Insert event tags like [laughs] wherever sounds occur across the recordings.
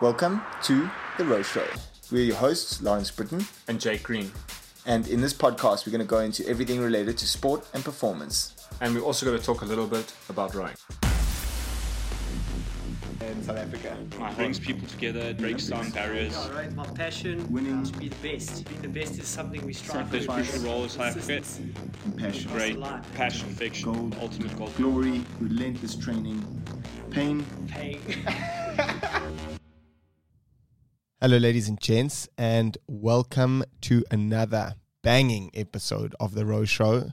Welcome to The Row Show. We're your hosts, Lawrence Brittain. and Jake Green. And in this podcast, we're going to go into everything related to sport and performance. And we're also going to talk a little bit about rowing. In South Africa. It brings people together, it breaks down barriers. Yeah. My passion Winning. to be the best. Being the best is something we strive There's for. crucial role in South Africa. Compassion. Great passion, fiction, Gold. ultimate goal. Glory, relentless training, pain. Paying. [laughs] Hello, ladies and gents, and welcome to another banging episode of The Row Show.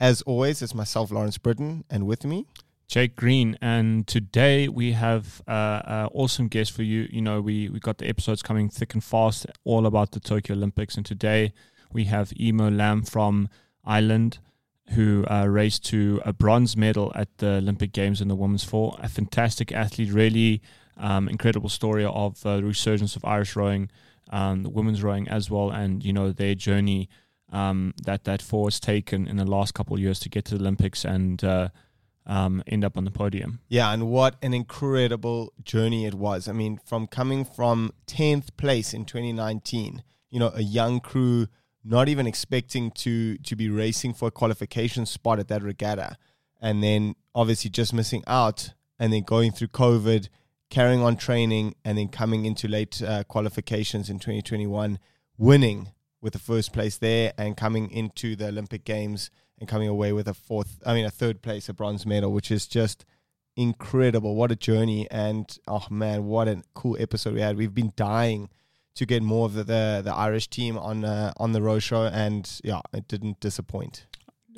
As always, it's myself, Lawrence Brittain, and with me, Jake Green, and today we have uh, an awesome guest for you. You know, we we got the episodes coming thick and fast, all about the Tokyo Olympics, and today we have Eimear Lambe from Ireland, who uh, raced to a bronze medal at the Olympic Games in the women's four. A fantastic athlete, really um, incredible story of uh, the resurgence of Irish rowing, um, the women's rowing as well, and you know their journey um, that that four has taken in the last couple of years to get to the Olympics and. Uh, um, end up on the podium. yeah, and what an incredible journey it was. I mean, from coming from 10th place in 2019, you know, a young crew not even expecting to to be racing for a qualification spot at that regatta, and then obviously just missing out, and then going through COVID, carrying on training, and then coming into late uh, qualifications in 2021, winning with the first place there, and coming into the Olympic Games and coming away with a fourth, I mean, a third place, a bronze medal, which is just incredible. What a journey! And oh man, what a cool episode we had. We've been dying to get more of the the, the Irish team on uh, on the Row Show, and yeah, it didn't disappoint.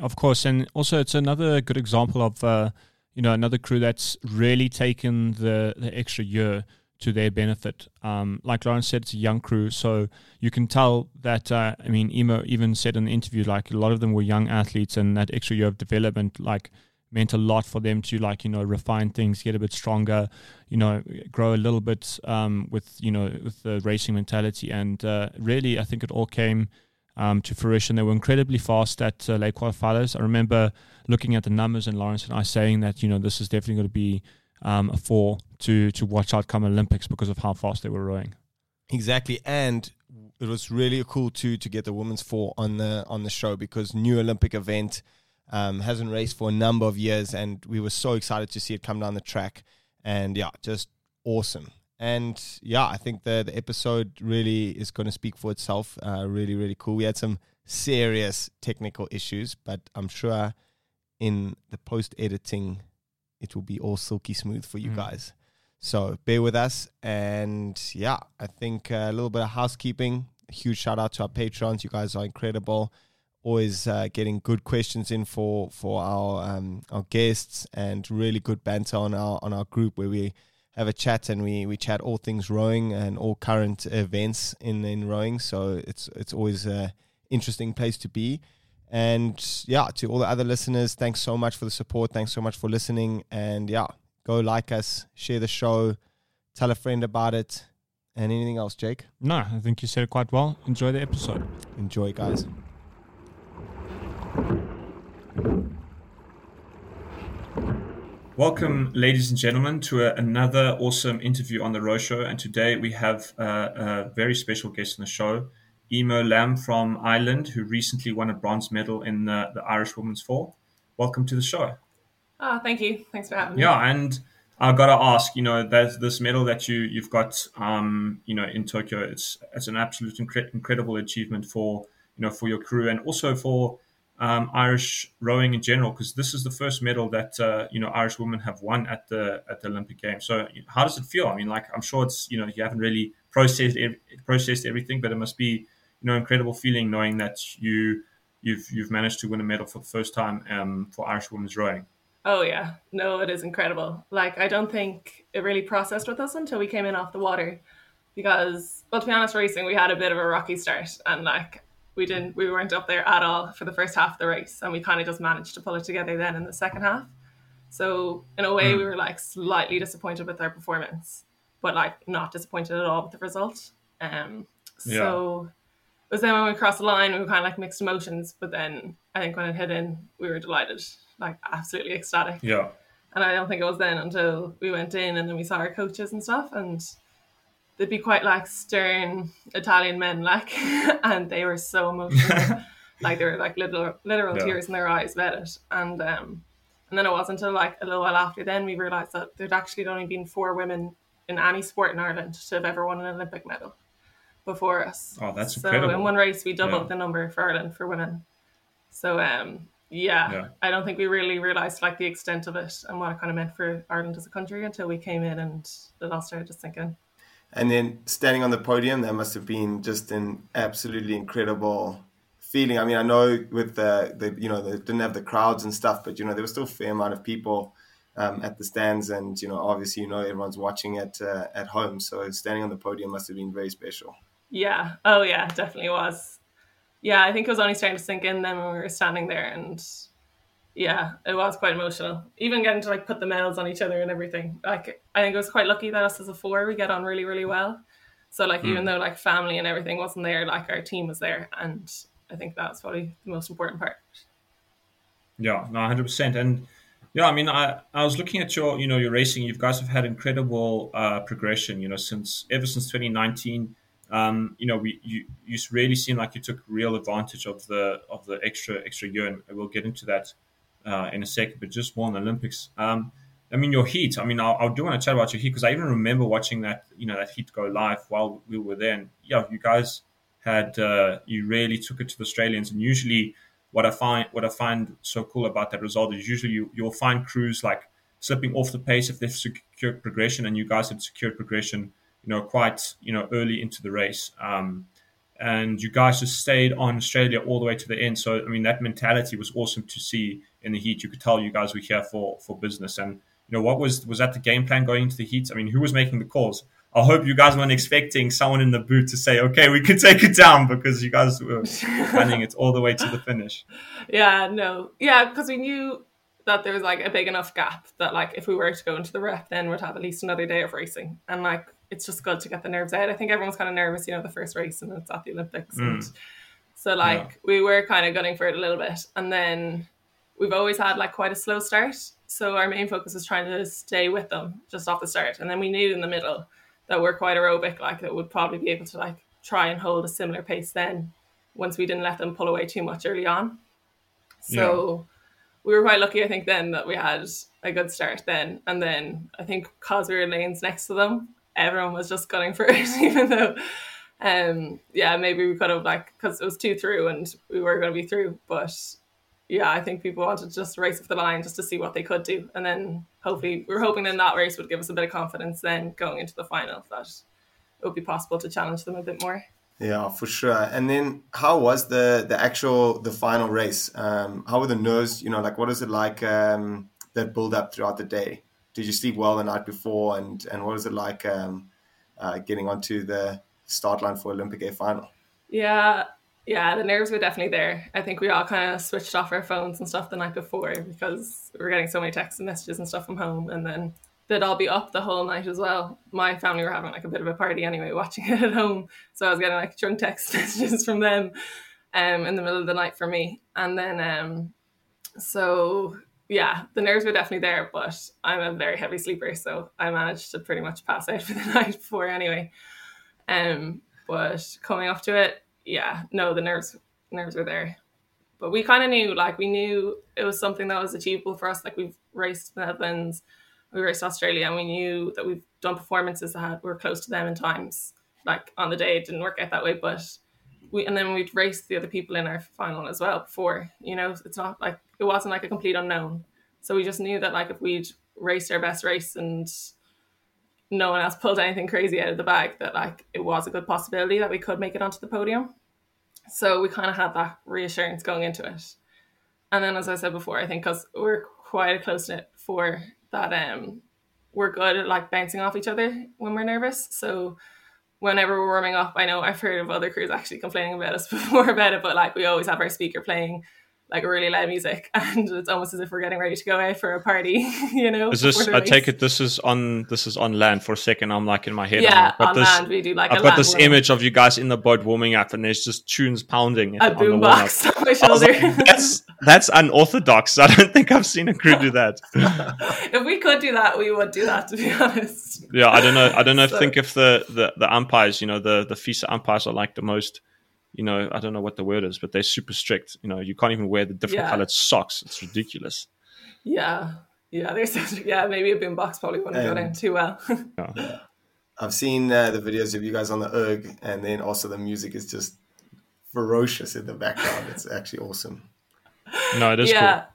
Of course, and also it's another good example of uh, you know another crew that's really taken the the extra year to their benefit. Um, like Lawrence said, it's a young crew, so you can tell that. Uh, I mean, Eimear even said in the interview, like a lot of them were young athletes, and that extra year of development, like meant a lot for them to like you know refine things get a bit stronger you know grow a little bit um, with you know with the racing mentality and uh, really i think it all came um, to fruition. They were incredibly fast at uh, late qualifiers. I remember looking at the numbers and lawrence and i saying that you know this is definitely going to be um, a four to to watch out come olympics because of how fast they were rowing. Exactly, and it was really cool to to get the women's four on the on the show because new Olympic event um, hasn't raced for a number of years, and we were so excited to see it come down the track, and yeah, just awesome. And yeah, I think the the episode really is going to speak for itself. Uh, really, really cool. We had some serious technical issues, but I'm sure in the post editing, it will be all silky smooth for you Mm. guys. So bear with us. And yeah, I think uh, a little bit of housekeeping. A huge shout out to our patrons. You guys are incredible. Always uh, getting good questions in for for our um, our guests and really good banter on our on our group where we have a chat and we, we chat all things rowing and all current events in, in rowing. So it's it's always a interesting place to be. And yeah, to all the other listeners, thanks so much for the support. Thanks so much for listening. And yeah, go like us, share the show, tell a friend about it, and anything else, Jake. no i think you said it quite well enjoy the episode Enjoy, guys. Welcome, ladies and gentlemen, to a, another awesome interview on the Row Show. And today we have uh, a very special guest on the show, Eimear Lambe from Ireland, who recently won a bronze medal in the, the Irish Women's Four. Welcome to the show. Oh, thank you. Thanks for having me. Yeah, and I've got to ask, you know, that this medal that you you've got, um, you know, in Tokyo, it's it's an absolute incre- incredible achievement for you know for your crew and also for um, Irish rowing in general, because this is the first medal that uh, you know Irish women have won at the at the Olympic Games. So how does it feel? I mean, like I'm sure it's you know you haven't really processed ev- processed everything, but it must be you know incredible feeling knowing that you you've you've managed to win a medal for the first time um, for Irish women's rowing. Oh yeah. No, it is incredible. Like I don't think it really processed with us until we came in off the water. Because well to be honest, racing we had a bit of a rocky start and like we didn't we weren't up there at all for the first half of the race and we kind of just managed to pull it together then in the second half. So in a way Mm. we were like slightly disappointed with our performance, but like not disappointed at all with the result. Um so it was then when we crossed the line we were kind of like mixed emotions, but then I think when it hit in we were delighted, like absolutely ecstatic. Yeah. And I don't think it was then until we went in and then we saw our coaches and stuff. And they'd be quite like stern Italian men, like, [laughs] and they were so emotional. [laughs] like they were like little literal Yeah. tears in their eyes about it. And um and then it wasn't until like a little while after then we realised that there'd actually only been four women in any sport in Ireland to have ever won an Olympic medal before us. Oh, that's so incredible. in one race we doubled Yeah. the number for Ireland for women. So um yeah, Yeah. I don't think we really realised like the extent of it and what it kind of meant for Ireland as a country until we came in and it all started to sink in. And then standing on the podium, that must have been just an absolutely incredible feeling. I mean, I know with the, the you know, they didn't have the crowds and stuff, but, you know, there was still a fair amount of people um, at the stands. And, you know, obviously, you know, everyone's watching it uh, at home. So standing on the podium must have been very special. Yeah. Oh, yeah, definitely was. Yeah, I think it was only starting to sink in then when we were standing there, and yeah, it was quite emotional. Even getting to like put the medals on each other and everything. Like, I think it was quite lucky that us as a four we get on really, really well. So like, even though like family and everything wasn't there, like our team was there, and I think that's probably the most important part. Yeah, no, hundred percent. And yeah, I mean, I, I was looking at your, you know, your racing. You guys have had incredible uh, progression. You know, since ever since 2019. Um, you know, we you you really seem like you took real advantage of the of the extra extra year, and we'll get into that uh, in a second. But just more on the Olympics. Um, I mean, your heat. I mean, I, I do want to chat about your heat because I even remember watching that, you know, that heat go live while we were there. And yeah, you guys had uh, you really took it to the Australians. And usually, what I find what I find so cool about that result is usually you, you'll find crews like slipping off the pace if they've secured progression, and you guys had secured progression, you know, quite you know early into the race. Um, and you guys just stayed on Australia all the way to the end. So I mean, that mentality was awesome to see in the heat. You could tell you guys were here for for business. And you know, what was was that the game plan going into the heat? I mean, who was making the calls? I hope you guys weren't expecting someone in the boot to say, "Okay, we can take it down," because you guys were [laughs] running it all the way to the finish. Yeah, no. Yeah, because we knew that there was like a big enough gap that like if we were to go into the rep then we'd have at least another day of racing. And like it's just good to get the nerves out. I think everyone's kind of nervous, you know, the first race and it's at the Olympics. Mm. And so like Yeah. we were kind of gunning for it a little bit. And then we've always had like quite a slow start. So our main focus was trying to stay with them just off the start. And then we knew in the middle that we're quite aerobic, like that would probably be able to like try and hold a similar pace then once we didn't let them pull away too much early on. So we were quite lucky, I think, then that we had a good start then. And then I think because we were lanes next to them, everyone was just gunning for it, [laughs] even though, um, yeah, maybe we could have like because it was two through and we were going to be through, but yeah, I think people wanted to just race up the line just to see what they could do, and then hopefully we are hoping then that race would give us a bit of confidence then going into the final that it would be possible to challenge them a bit more. Yeah, for sure. And then, how was the the actual the final race? Um, how were the nerves? You know, like what is it like um, that build up throughout the day? Did you sleep well the night before? And and what was it like um, uh, getting onto the start line for Olympic A final? Yeah, yeah, the nerves were definitely there. I think we all kind of switched off our phones and stuff the night before because we were getting so many texts and messages and stuff from home, and then they'd all be up the whole night as well. My family were having like a bit of a party anyway, [laughs] watching it at home, so I was getting like drunk text [laughs] messages from them, um, in the middle of the night for me, and then um, so yeah, the nerves were definitely there, but I'm a very heavy sleeper, so I managed to pretty much pass out [laughs] for the night before anyway. Um, but coming up to it, yeah, no, the nerves nerves were there. But we kind of knew, like, we knew it was something that was achievable for us. Like, we've raced the Netherlands, we raced Australia, and we knew that we've done performances that were close to them in times. Like, on the day, it didn't work out that way, but we, and then we'd raced the other people in our final as well before, you know, it's not like, it wasn't like a complete unknown. So we just knew that, like, if we'd raced our best race and no one else pulled anything crazy out of the bag, that, like, it was a good possibility that we could make it onto the podium. So we kind of had that reassurance going into it. And then, as I said before, I think because we're quite a close knit for that, um, we're good at like bouncing off each other when we're nervous. So whenever we're warming up, I know I've heard of other crews actually complaining about us [laughs] before about it, but like we always have our speaker playing like really loud music, [laughs] and it's almost as if we're getting ready to go out for a party. [laughs] You know, Is this? I take it this is on this is on land for a second. I'm like in my head. I'm Yeah, got on this, land we do like I've got this warm-up. image of you guys in the boat warming up, and there's just tunes pounding a boombox [laughs] on my shoulder. like, that's that's unorthodox. I don't think I've seen a crew do that. if we could do that, we would do that. To be honest. Yeah, I don't know. I don't know. So- think if the, the the umpires, you know, the the FISA umpires are like the most, you know, I don't know what the word is, but they're super strict. You know, you can't even wear the different Yeah. colored socks. It's ridiculous. Yeah, yeah. There's [laughs] yeah. Maybe a boombox probably wouldn't go Um, down too well. [laughs] I've seen uh, the videos of you guys on the erg, and then also the music is just ferocious in the background. It's actually awesome. No, it is yeah, cool.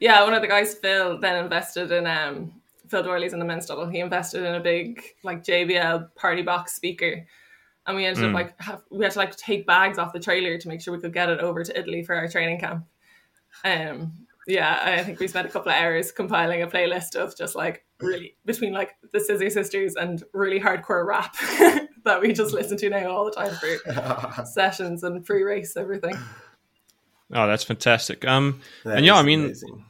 yeah. One of the guys, Phil, then invested in um Phil Doyle's in the men's double. He invested in a big like JBL party box speaker, and we ended Mm. up like have, we had to like take bags off the trailer to make sure we could get it over to Italy for our training camp. Um, yeah, I think we spent a couple of hours compiling a playlist of just like really between like the Scissor Sisters and really hardcore rap [laughs] that we just listen to now all the time for [laughs] sessions and pre-race everything. Oh, that's fantastic. Um, That and yeah, I mean, amazing.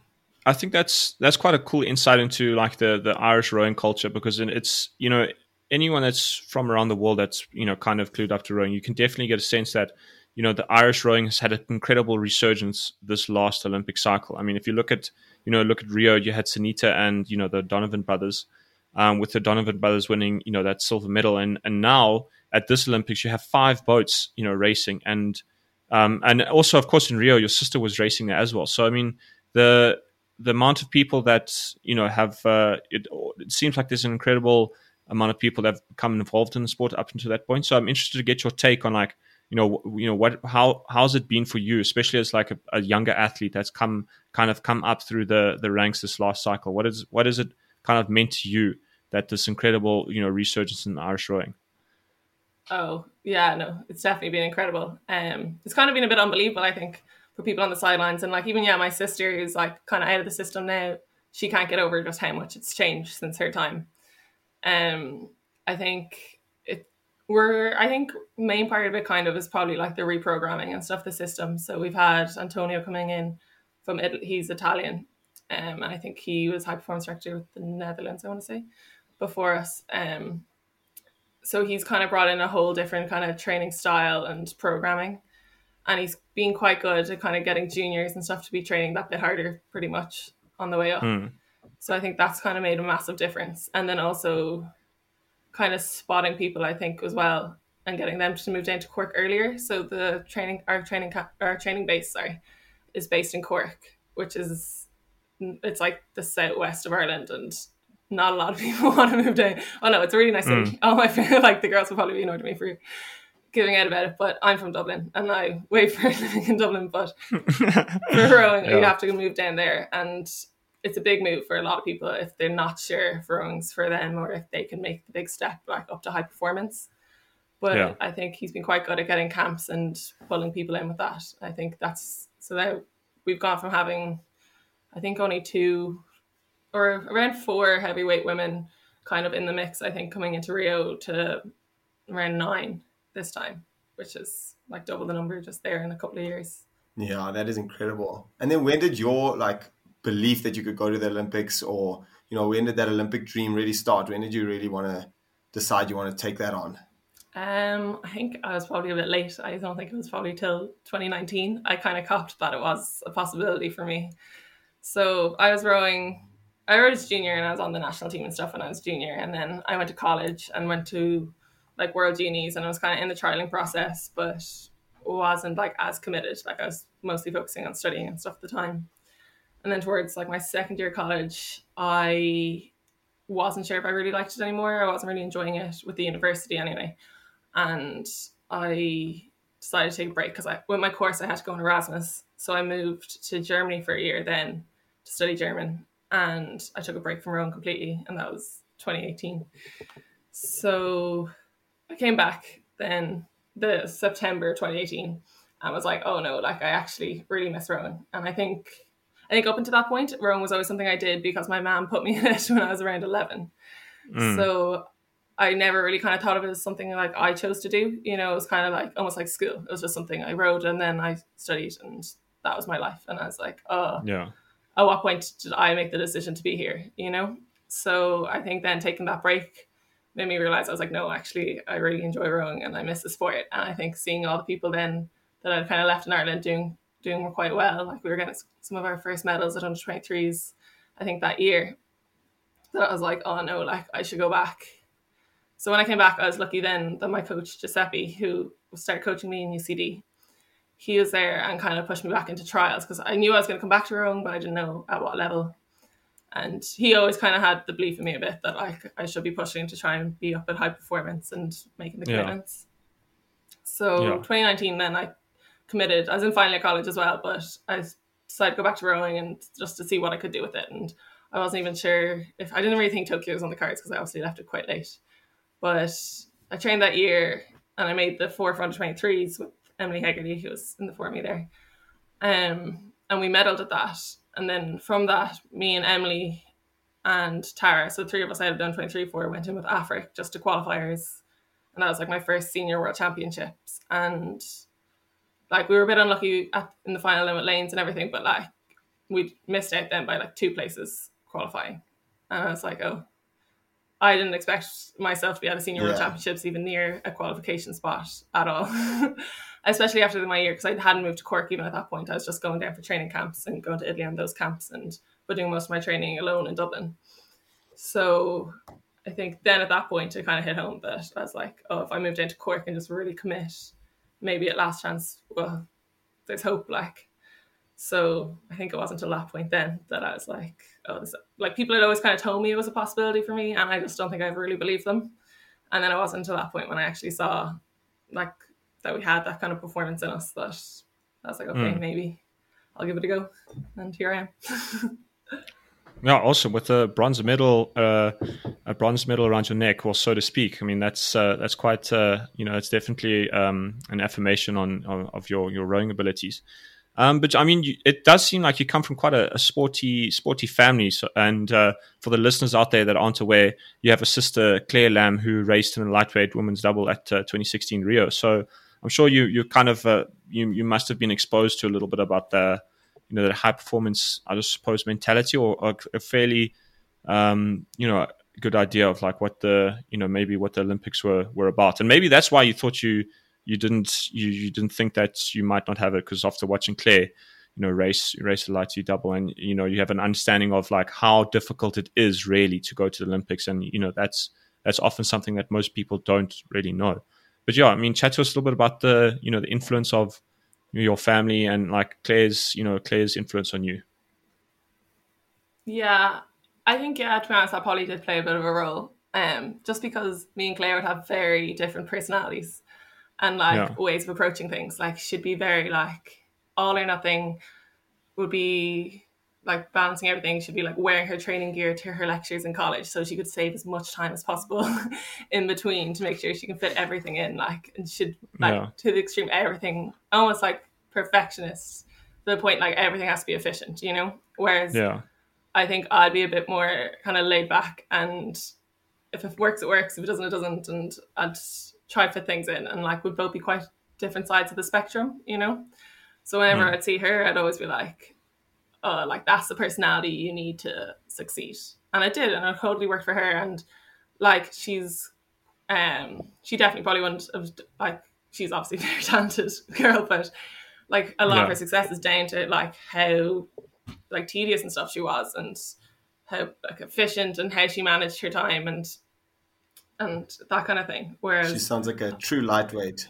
I think that's that's quite a cool insight into like the the Irish rowing culture because it's you know anyone that's from around the world that's you know kind of clued up to rowing, you can definitely get a sense that you know the Irish rowing has had an incredible resurgence this last Olympic cycle. I mean, if you look at you know look at Rio, you had Sanita and you know the Donovan brothers, um, with the Donovan brothers winning you know that silver medal, and and now at this Olympics you have five boats you know racing and. Um, and also, of course, in Rio, your sister was racing there as well. So, I mean, the the amount of people that you know have uh, it, it seems like there's an incredible amount of people that have become involved in the sport up until that point. So, I'm interested to get your take on like you know you know what how how's it been for you, especially as like a, a younger athlete that's come kind of come up through the the ranks this last cycle. What is what is it kind of meant to you that this incredible you know resurgence in Irish rowing? Oh yeah, no, it's definitely been incredible. Um, it's kind of been a bit unbelievable, I think, for people on the sidelines, and like even yeah, my sister who's like kind of out of the system now. She can't get over just how much it's changed since her time. Um, I think it we're I think main part of it kind of is probably like the reprogramming and stuff the system. So we've had Antonio coming in from Italy. He's Italian, um, and I think he was high performance director with the Netherlands. I want to say before us. Um, so he's kind of brought in a whole different kind of training style and programming and he's been quite good at kind of getting juniors and stuff to be training that bit harder pretty much on the way up Hmm. So i think that's kind of made a massive difference and then also kind of spotting people i think as well and getting them to move down to cork earlier so the training our training our training base sorry is based in cork which is it's like the southwest of ireland and not a lot of [laughs] people want to move down. Oh no, it's a really nice city. Mm. All my [laughs] friends, like the girls will probably be annoyed at me for giving out about it, but I'm from Dublin and I wait [laughs] for living in Dublin. But for rowing, you have to move down there, and it's a big move for a lot of people if they're not sure if rowing's for them or if they can make the big step like up to high performance. But Yeah. I think he's been quite good at getting camps and pulling people in with that. I think that's so that we've gone from having, I think only two or around four heavyweight women kind of in the mix, I think, coming into Rio to around nine this time, which is like double the number just there in a couple of years. Yeah, that is incredible. And then when did your like belief that you could go to the Olympics or you know, when did that Olympic dream really start? When did you really want to decide you want to take that on? Um, I think I was probably a bit late. I don't think it was probably till 2019. I kind of copped that it was a possibility for me. So I was rowing. I rowed as junior and I was on the national team and stuff when I was junior. And then I went to college and went to like World Unis and I was kind of in the trialing process, but wasn't like as committed. Like I was mostly focusing on studying and stuff at the time. And then towards like my second year of college, I wasn't sure if I really liked it anymore. I wasn't really enjoying it with the university anyway. And I decided to take a break because I with my course I had to go on Erasmus. So I moved to Germany for a year then to study German. And I took a break from Rome completely, and that was 2018. So I came back then the September 2018 and was like, oh no, like I actually really miss rowing. And I think I think up until that point, rowing was always something I did because my mom put me [laughs] in it when I was around 11. Mm. So I never really kind of thought of it as something like I chose to do. You know, it was kind of like almost like school. It was just something I rowed and then I studied and that was my life. And I was like, oh, Yeah. at what point did I make the decision to be here? You know? So I think then taking that break made me realize I was like, no, actually, I really enjoy rowing and I miss the sport. And I think seeing all the people then that I'd kind of left in Ireland doing doing quite well, like we were getting some of our first medals at under 23s, I think that year, that I was like, oh no, like I should go back. So when I came back, I was lucky then that my coach Giuseppe, who started coaching me in UCD, he was there and kind of pushed me back into trials because I knew I was going to come back to rowing, but I didn't know at what level. And he always kind of had the belief in me a bit that like I should be pushing to try and be up at high performance and making the Yeah. So Yeah. 2019, then I committed. I was in final year college as well, but I decided to go back to rowing and just to see what I could do with it. And I wasn't even sure if I didn't really think Tokyo was on the cards because I obviously left it quite late. But I trained that year and I made the four front 23s with Emily Hegarty, who was in the for me there. Um, and we medaled at that. And then from that, me and Emily and Tara, so three of us out of the 23 4, went in with Aifric just to qualifiers. And that was like my first senior world championships. And like we were a bit unlucky at, in the final limit lanes and everything, but like we missed out then by like two places qualifying. And I was like, oh, I didn't expect myself to be at a senior world championships even near a qualification spot at all. [laughs] Especially after my year, because I hadn't moved to Cork even at that point. I was just going down for training camps and going to Italy on those camps and but doing most of my training alone in Dublin. So I think then at that point it kind of hit home that I was like, oh, if I moved into Cork and just really commit, maybe at last chance, well, there's hope. Like, so I think it wasn't until that point then that I was like, oh, this, like people had always kind of told me it was a possibility for me, and I just don't think I ever really believed them. And then it wasn't until that point when I actually saw, like, that we had that kind of performance in us that I was like, okay, Mm. maybe I'll give it a go, and here I am. [laughs] Yeah, also with a bronze medal, uh, a bronze medal around your neck, or so to speak. I mean, that's uh, that's quite, uh, you know, it's definitely um, an affirmation on, on of your your rowing abilities. Um, but I mean, you, it does seem like you come from quite a, a sporty sporty family. So, and uh, for the listeners out there that aren't aware, you have a sister Claire Lambe who raced in the lightweight women's double at uh, 2016 Rio. So I'm sure you you kind of uh, you you must have been exposed to a little bit about the you know, the high performance, I just suppose, mentality or, or a fairly, um, you know, good idea of like what the, you know, maybe what the Olympics were were about, and maybe that's why you thought you you didn't you, you didn't think that you might not have it because after watching Claire, you know, race race the light double, and you know, you have an understanding of like how difficult it is really to go to the Olympics, and you know, that's that's often something that most people don't really know. But yeah, I mean, chat to us a little bit about the you know the influence of your family and like Claire's, you know, Claire's influence on you. Yeah, I think yeah. To be honest, that probably did play a bit of a role. Um, just because me and Claire would have very different personalities and like Yeah. ways of approaching things. Like she'd be very like all or nothing. Would be like balancing everything. She'd be like wearing her training gear to her lectures in college, so she could save as much time as possible [laughs] in between to make sure she can fit everything in. Like and should like Yeah. to the extreme, everything almost like perfectionist. To the point like everything has to be efficient, you know. Whereas Yeah. I think I'd be a bit more kind of laid back and if it works, it works. If it doesn't, it doesn't. And I'd try to fit things in. And like, we'd both be quite different sides of the spectrum, you know? So whenever Mm. I'd see her, I'd always be like, oh, like that's the personality you need to succeed. And I did. And it totally worked for her. And like, she's, um, she definitely probably wouldn't have, like, she's obviously [laughs] a very talented girl, but like a lot Yeah. of her success is down to like how like tedious and stuff she was and how like efficient and how she managed her time and and that kind of thing. Whereas She sounds like a true lightweight.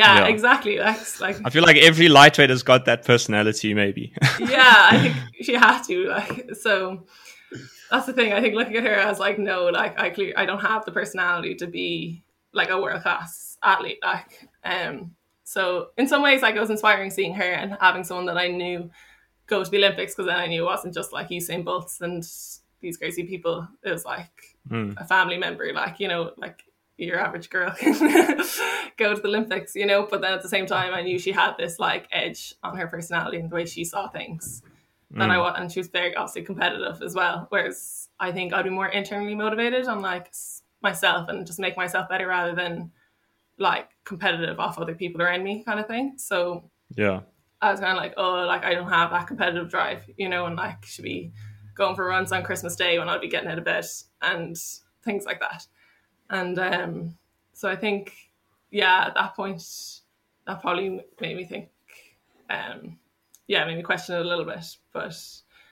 Yeah, Yeah. exactly. That's like I feel like every lightweight has got that personality, maybe. [laughs] yeah, I think she had to like so that's the thing. I think looking at her, I was like, no, like I clear I don't have the personality to be like a world class athlete. Like um so in some ways like it was inspiring seeing her and having someone that I knew go to the Olympics because then I knew it wasn't just like Usain Bolts and these crazy people. It was like Mm. a family member, like, you know, like your average girl [laughs] can go to the Olympics, you know. But then at the same time, I knew she had this like edge on her personality and the way she saw things. And I mm. and she was very obviously competitive as well. Whereas I think I'd be more internally motivated on like myself and just make myself better rather than like competitive off other people around me kind of thing. So Yeah. I was kind of like, oh, like I don't have that competitive drive, you know, and like should be going for runs on Christmas Day when I'd be getting out of bed and things like that. And um, so I think, yeah, at that point, that probably made me think, um, yeah, made me question it a little bit. But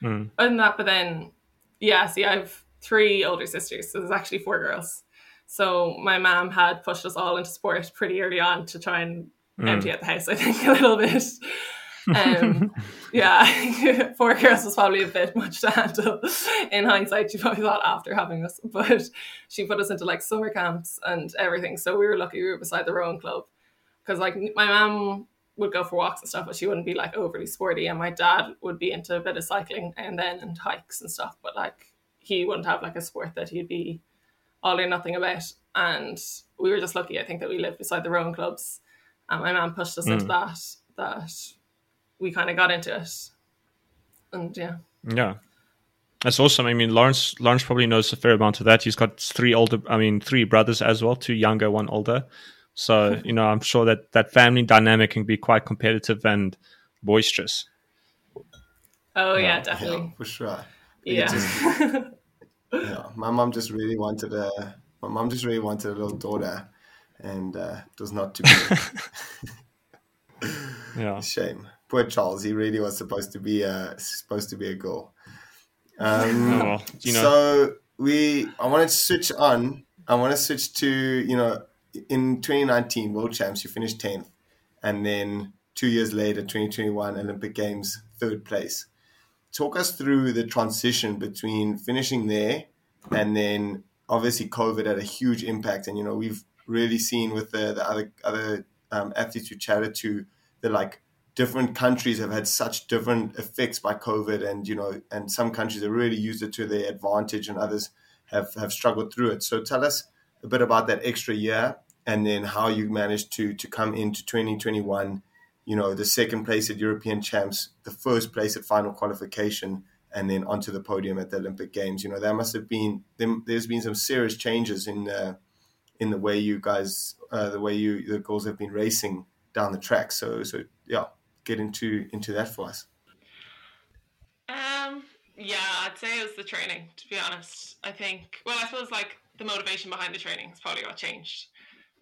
Mm. other than that, but then, yeah, see, I have three older sisters, so there's actually four girls. So my mom had pushed us all into sport pretty early on to try and Mm. empty out the house, I think, [laughs] a little bit. Um, [laughs] yeah, [laughs] four girls was probably a bit much to handle. In hindsight, she probably thought after having us, but she put us into like summer camps and everything. So we were lucky we were beside the rowing club because like my mom would go for walks and stuff, but she wouldn't be like overly sporty, and my dad would be into a bit of cycling and then and hikes and stuff, but like he wouldn't have like a sport that he'd be all or nothing about. And we were just lucky, I think, that we lived beside the rowing clubs, and my mom pushed us into that that we kind of got into it, and yeah. Yeah. That's awesome. I mean, Lawrence Lawrence probably knows a fair amount of that. He's got three older, I mean, three brothers as well, two younger, one older. So [laughs] you know, I'm sure that that family dynamic can be quite competitive and boisterous. Oh yeah, definitely. for sure. Yeah. [laughs] Yeah, my mom just really wanted a. My mom just really wanted a little daughter, and uh, it was not to be. [laughs] Yeah. Shame. Poor Charles. He really was supposed to be a supposed to be a girl. Um, [laughs] Oh, well, you know. So we, I want to switch on. I want to switch to you know, in 2019 World Champs, you finished 10th, and then two years later, 2021 Olympic Games, third place. Talk us through the transition between finishing there and then obviously COVID had a huge impact, and you know we've really seen with the, the other other um, athletes we chatted to that like different countries have had such different effects by COVID, and you know, and some countries have really used it to their advantage, and others have have struggled through it. So tell us a bit about that extra year, and then how you managed to to come into 2021. You know, the second place at European Champs, the first place at final qualification, and then onto the podium at the Olympic Games. You know, there must have been there's been some serious changes in uh, in the way you guys, uh, the way you the girls have been racing down the track. So so yeah, get into into that for us. Um, yeah, I'd say it was the training, to be honest. I think, well, I suppose like the motivation behind the training is probably what changed.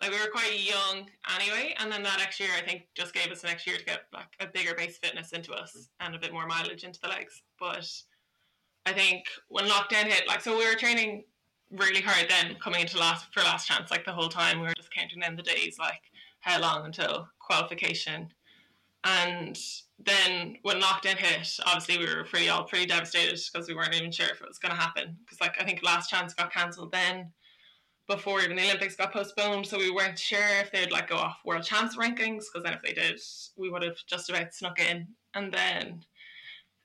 Like we were quite young anyway, and then that next year I think just gave us an extra year to get like a bigger base fitness into us and a bit more mileage into the legs. But I think when lockdown hit, like so we were training really hard then coming into last for last chance, like the whole time we were just counting down the days, like how long until qualification. And then when lockdown hit, obviously we were pretty all pretty devastated because we weren't even sure if it was going to happen. Because like I think last chance got cancelled then, before even the Olympics got postponed, so we weren't sure if they'd like go off world champs rankings. Because then if they did, we would have just about snuck in. And then,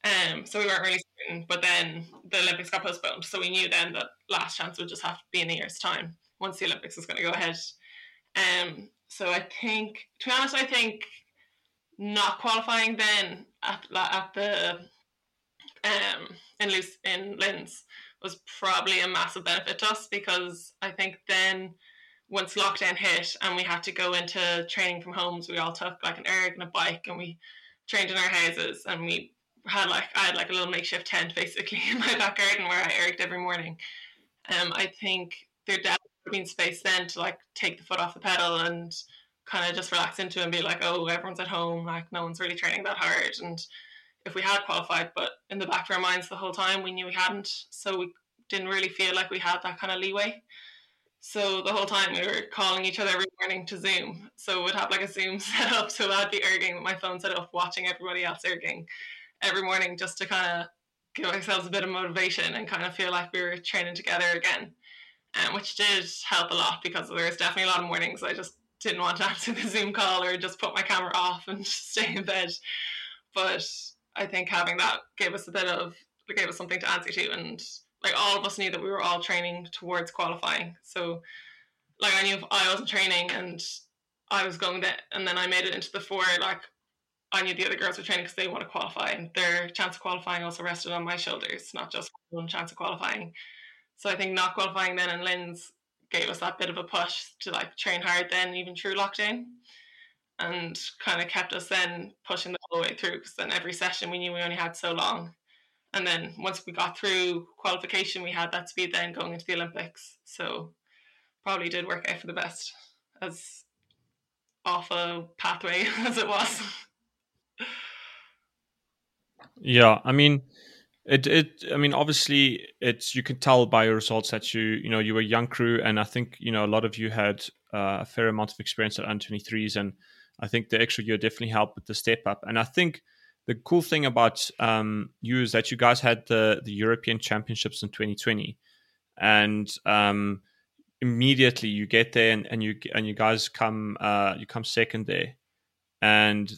um, so we weren't really certain. But then the Olympics got postponed, so we knew then that last chance would just have to be in a year's time once the Olympics was going to go ahead. Um, so I think, to be honest, I think not qualifying then at at the um in Luce in Linz was probably a massive benefit to us because I think then once lockdown hit and we had to go into training from homes, we all took like an erg and a bike and we trained in our houses and we had like I had like a little makeshift tent basically [laughs] in my back garden where I erged every morning. Um, I think there definitely been space then to like take the foot off the pedal and kind of just relax into and be like, oh, everyone's at home, like no one's really training that hard. And if we had qualified, but in the back of our minds the whole time, we knew we hadn't. So we didn't really feel like we had that kind of leeway. So the whole time we were calling each other every morning to Zoom. So we'd have like a Zoom [laughs] set up. So I'd be erging my phone set up, watching everybody else erging every morning just to kind of give ourselves a bit of motivation and kind of feel like we were training together again. Um, which did help a lot because there was definitely a lot of mornings I just didn't want to answer the Zoom call or just put my camera off and [laughs] stay in bed. But I think having that gave us a bit of it gave us something to answer to and like all of us knew that we were all training towards qualifying. So like I knew if I wasn't training and I was going that and then I made it into the four, like I knew the other girls were training because they want to qualify and their chance of qualifying also rested on my shoulders, not just one chance of qualifying. So I think not qualifying then in Linz gave us that bit of a push to like train hard then even through lockdown. and kind of kept us then pushing the whole way through because then every session we knew we only had so long. And then once we got through qualification, we had that speed then going into the Olympics. So probably did work out for the best, as off a pathway [laughs] as it was. Yeah, I mean, it it. I mean, obviously, it's you can tell by your results that you you know you were a young crew, and I think you know a lot of you had uh, a fair amount of experience at under twenty threes, and I think the extra year definitely helped with the step up. And I think the cool thing about um, you is that you guys had the the European Championships in twenty twenty, and um, immediately you get there and, and you and you guys come uh, you come second there, and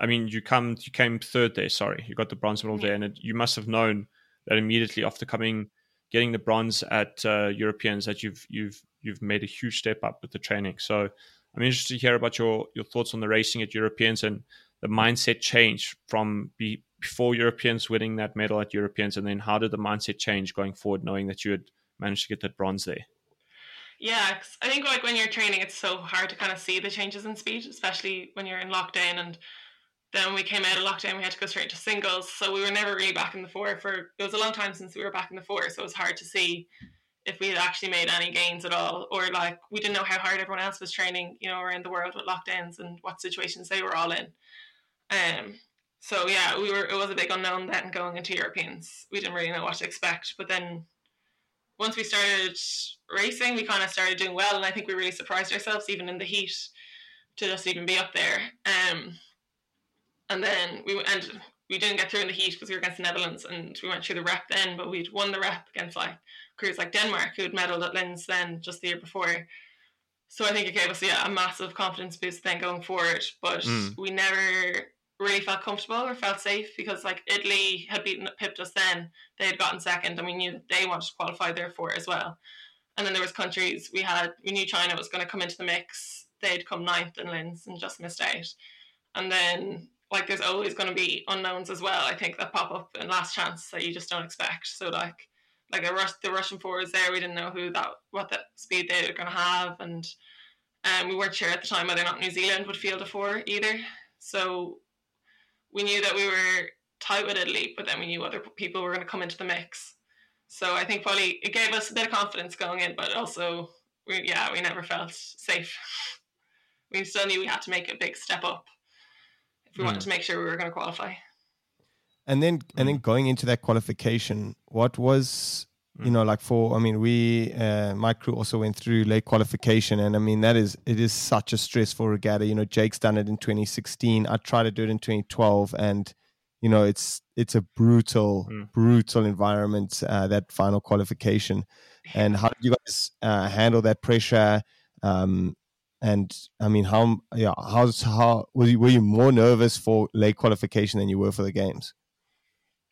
I mean, you come, you came third there. Sorry, you got the bronze medal there, and it, you must have known that immediately after coming, getting the bronze at uh, Europeans, that you've you've you've made a huge step up with the training. So I'm interested to hear about your your thoughts on the racing at Europeans and the mindset change from be, before Europeans winning that medal at Europeans, and then how did the mindset change going forward, knowing that you had managed to get that bronze there? Yeah, I think like when you're training, it's so hard to kind of see the changes in speed, especially when you're in lockdown and then we came out of lockdown, we had to go straight to singles. So we were never really back in the four for it was a long time since we were back in the four. So it was hard to see if we had actually made any gains at all. Or like we didn't know how hard everyone else was training, you know, around the world with lockdowns and what situations they were all in. Um so yeah, we were it was a big unknown then going into Europeans. We didn't really know what to expect. But then once we started racing, we kind of started doing well and I think we really surprised ourselves even in the heat to just even be up there. Um and then we and we didn't get through in the heat because we were against the Netherlands, and we went through the rep then. But we'd won the rep against like crews like Denmark, who had medalled at Linz then just the year before. So I think it gave us yeah a massive confidence boost then going forward. But mm. we never really felt comfortable or felt safe because like Italy had beaten pipped us then. They had gotten second, and we knew that they wanted to qualify therefore as well. And then there was countries we had we knew China was going to come into the mix. They'd come ninth in Linz and just missed out. And then like there's always going to be unknowns as well. I think that pop up in last chance that you just don't expect. So like like a rush, the Russian forwards there, we didn't know who that what that speed they were going to have, and um, we weren't sure at the time whether or not New Zealand would field a four either. So we knew that we were tight with Italy, but then we knew other people were going to come into the mix. So I think probably it gave us a bit of confidence going in, but also we yeah we never felt safe. [laughs] we still knew we had to make a big step up we wanted to make sure we were going to qualify. And then, and then going into that qualification, what was you know like for i mean we uh, my crew also went through late qualification and i mean that is it is such a stressful regatta. You know jake's done it in 2016 i tried to do it in 2012 and you know it's it's a brutal mm. brutal environment uh, that final qualification. And how did you guys uh, handle that pressure? Um, and I mean, how yeah, how's how were you, were you more nervous for late qualification than you were for the games?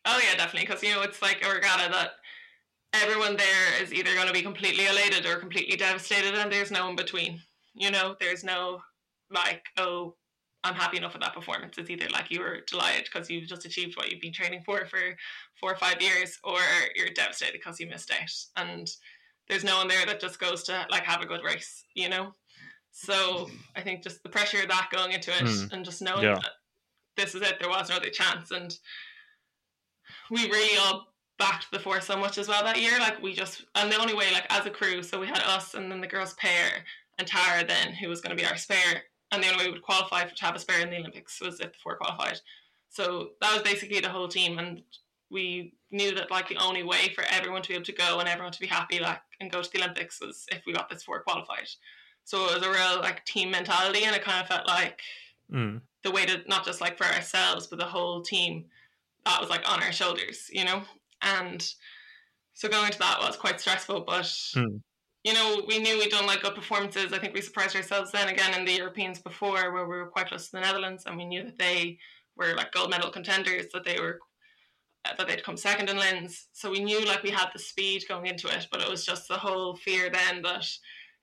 Oh yeah, definitely, because you know it's like a regatta that everyone there is either going to be completely elated or completely devastated, and there's no in between. You know, there's no like, oh, I'm happy enough with that performance. It's either like you were delighted because you've just achieved what you've been training for for four or five years, or you're devastated because you missed out. And there's no one there that just goes to like have a good race, you know. So I think just the pressure of that going into it mm. and just knowing yeah. that this is it, there was no other chance. And we really all backed the four so much as well that year. Like we just, and the only way, like as a crew, so we had us and then the girls' pair and Tara then, who was going to be our spare. And the only way we would qualify for to have a spare in the Olympics was if the four qualified. So that was basically the whole team. And we knew that like the only way for everyone to be able to go and everyone to be happy like and go to the Olympics was if we got this four qualified. So it was a real like team mentality, and it kind of felt like mm. the way to not just like for ourselves, but the whole team that was like on our shoulders, you know. And so going to that was quite stressful, but mm. you know we knew we'd done like good performances. I think we surprised ourselves then again in the Europeans before, where we were quite close to the Netherlands, and we knew that they were like gold medal contenders, that they were that they'd come second in Linz. So we knew like we had the speed going into it, but it was just the whole fear then that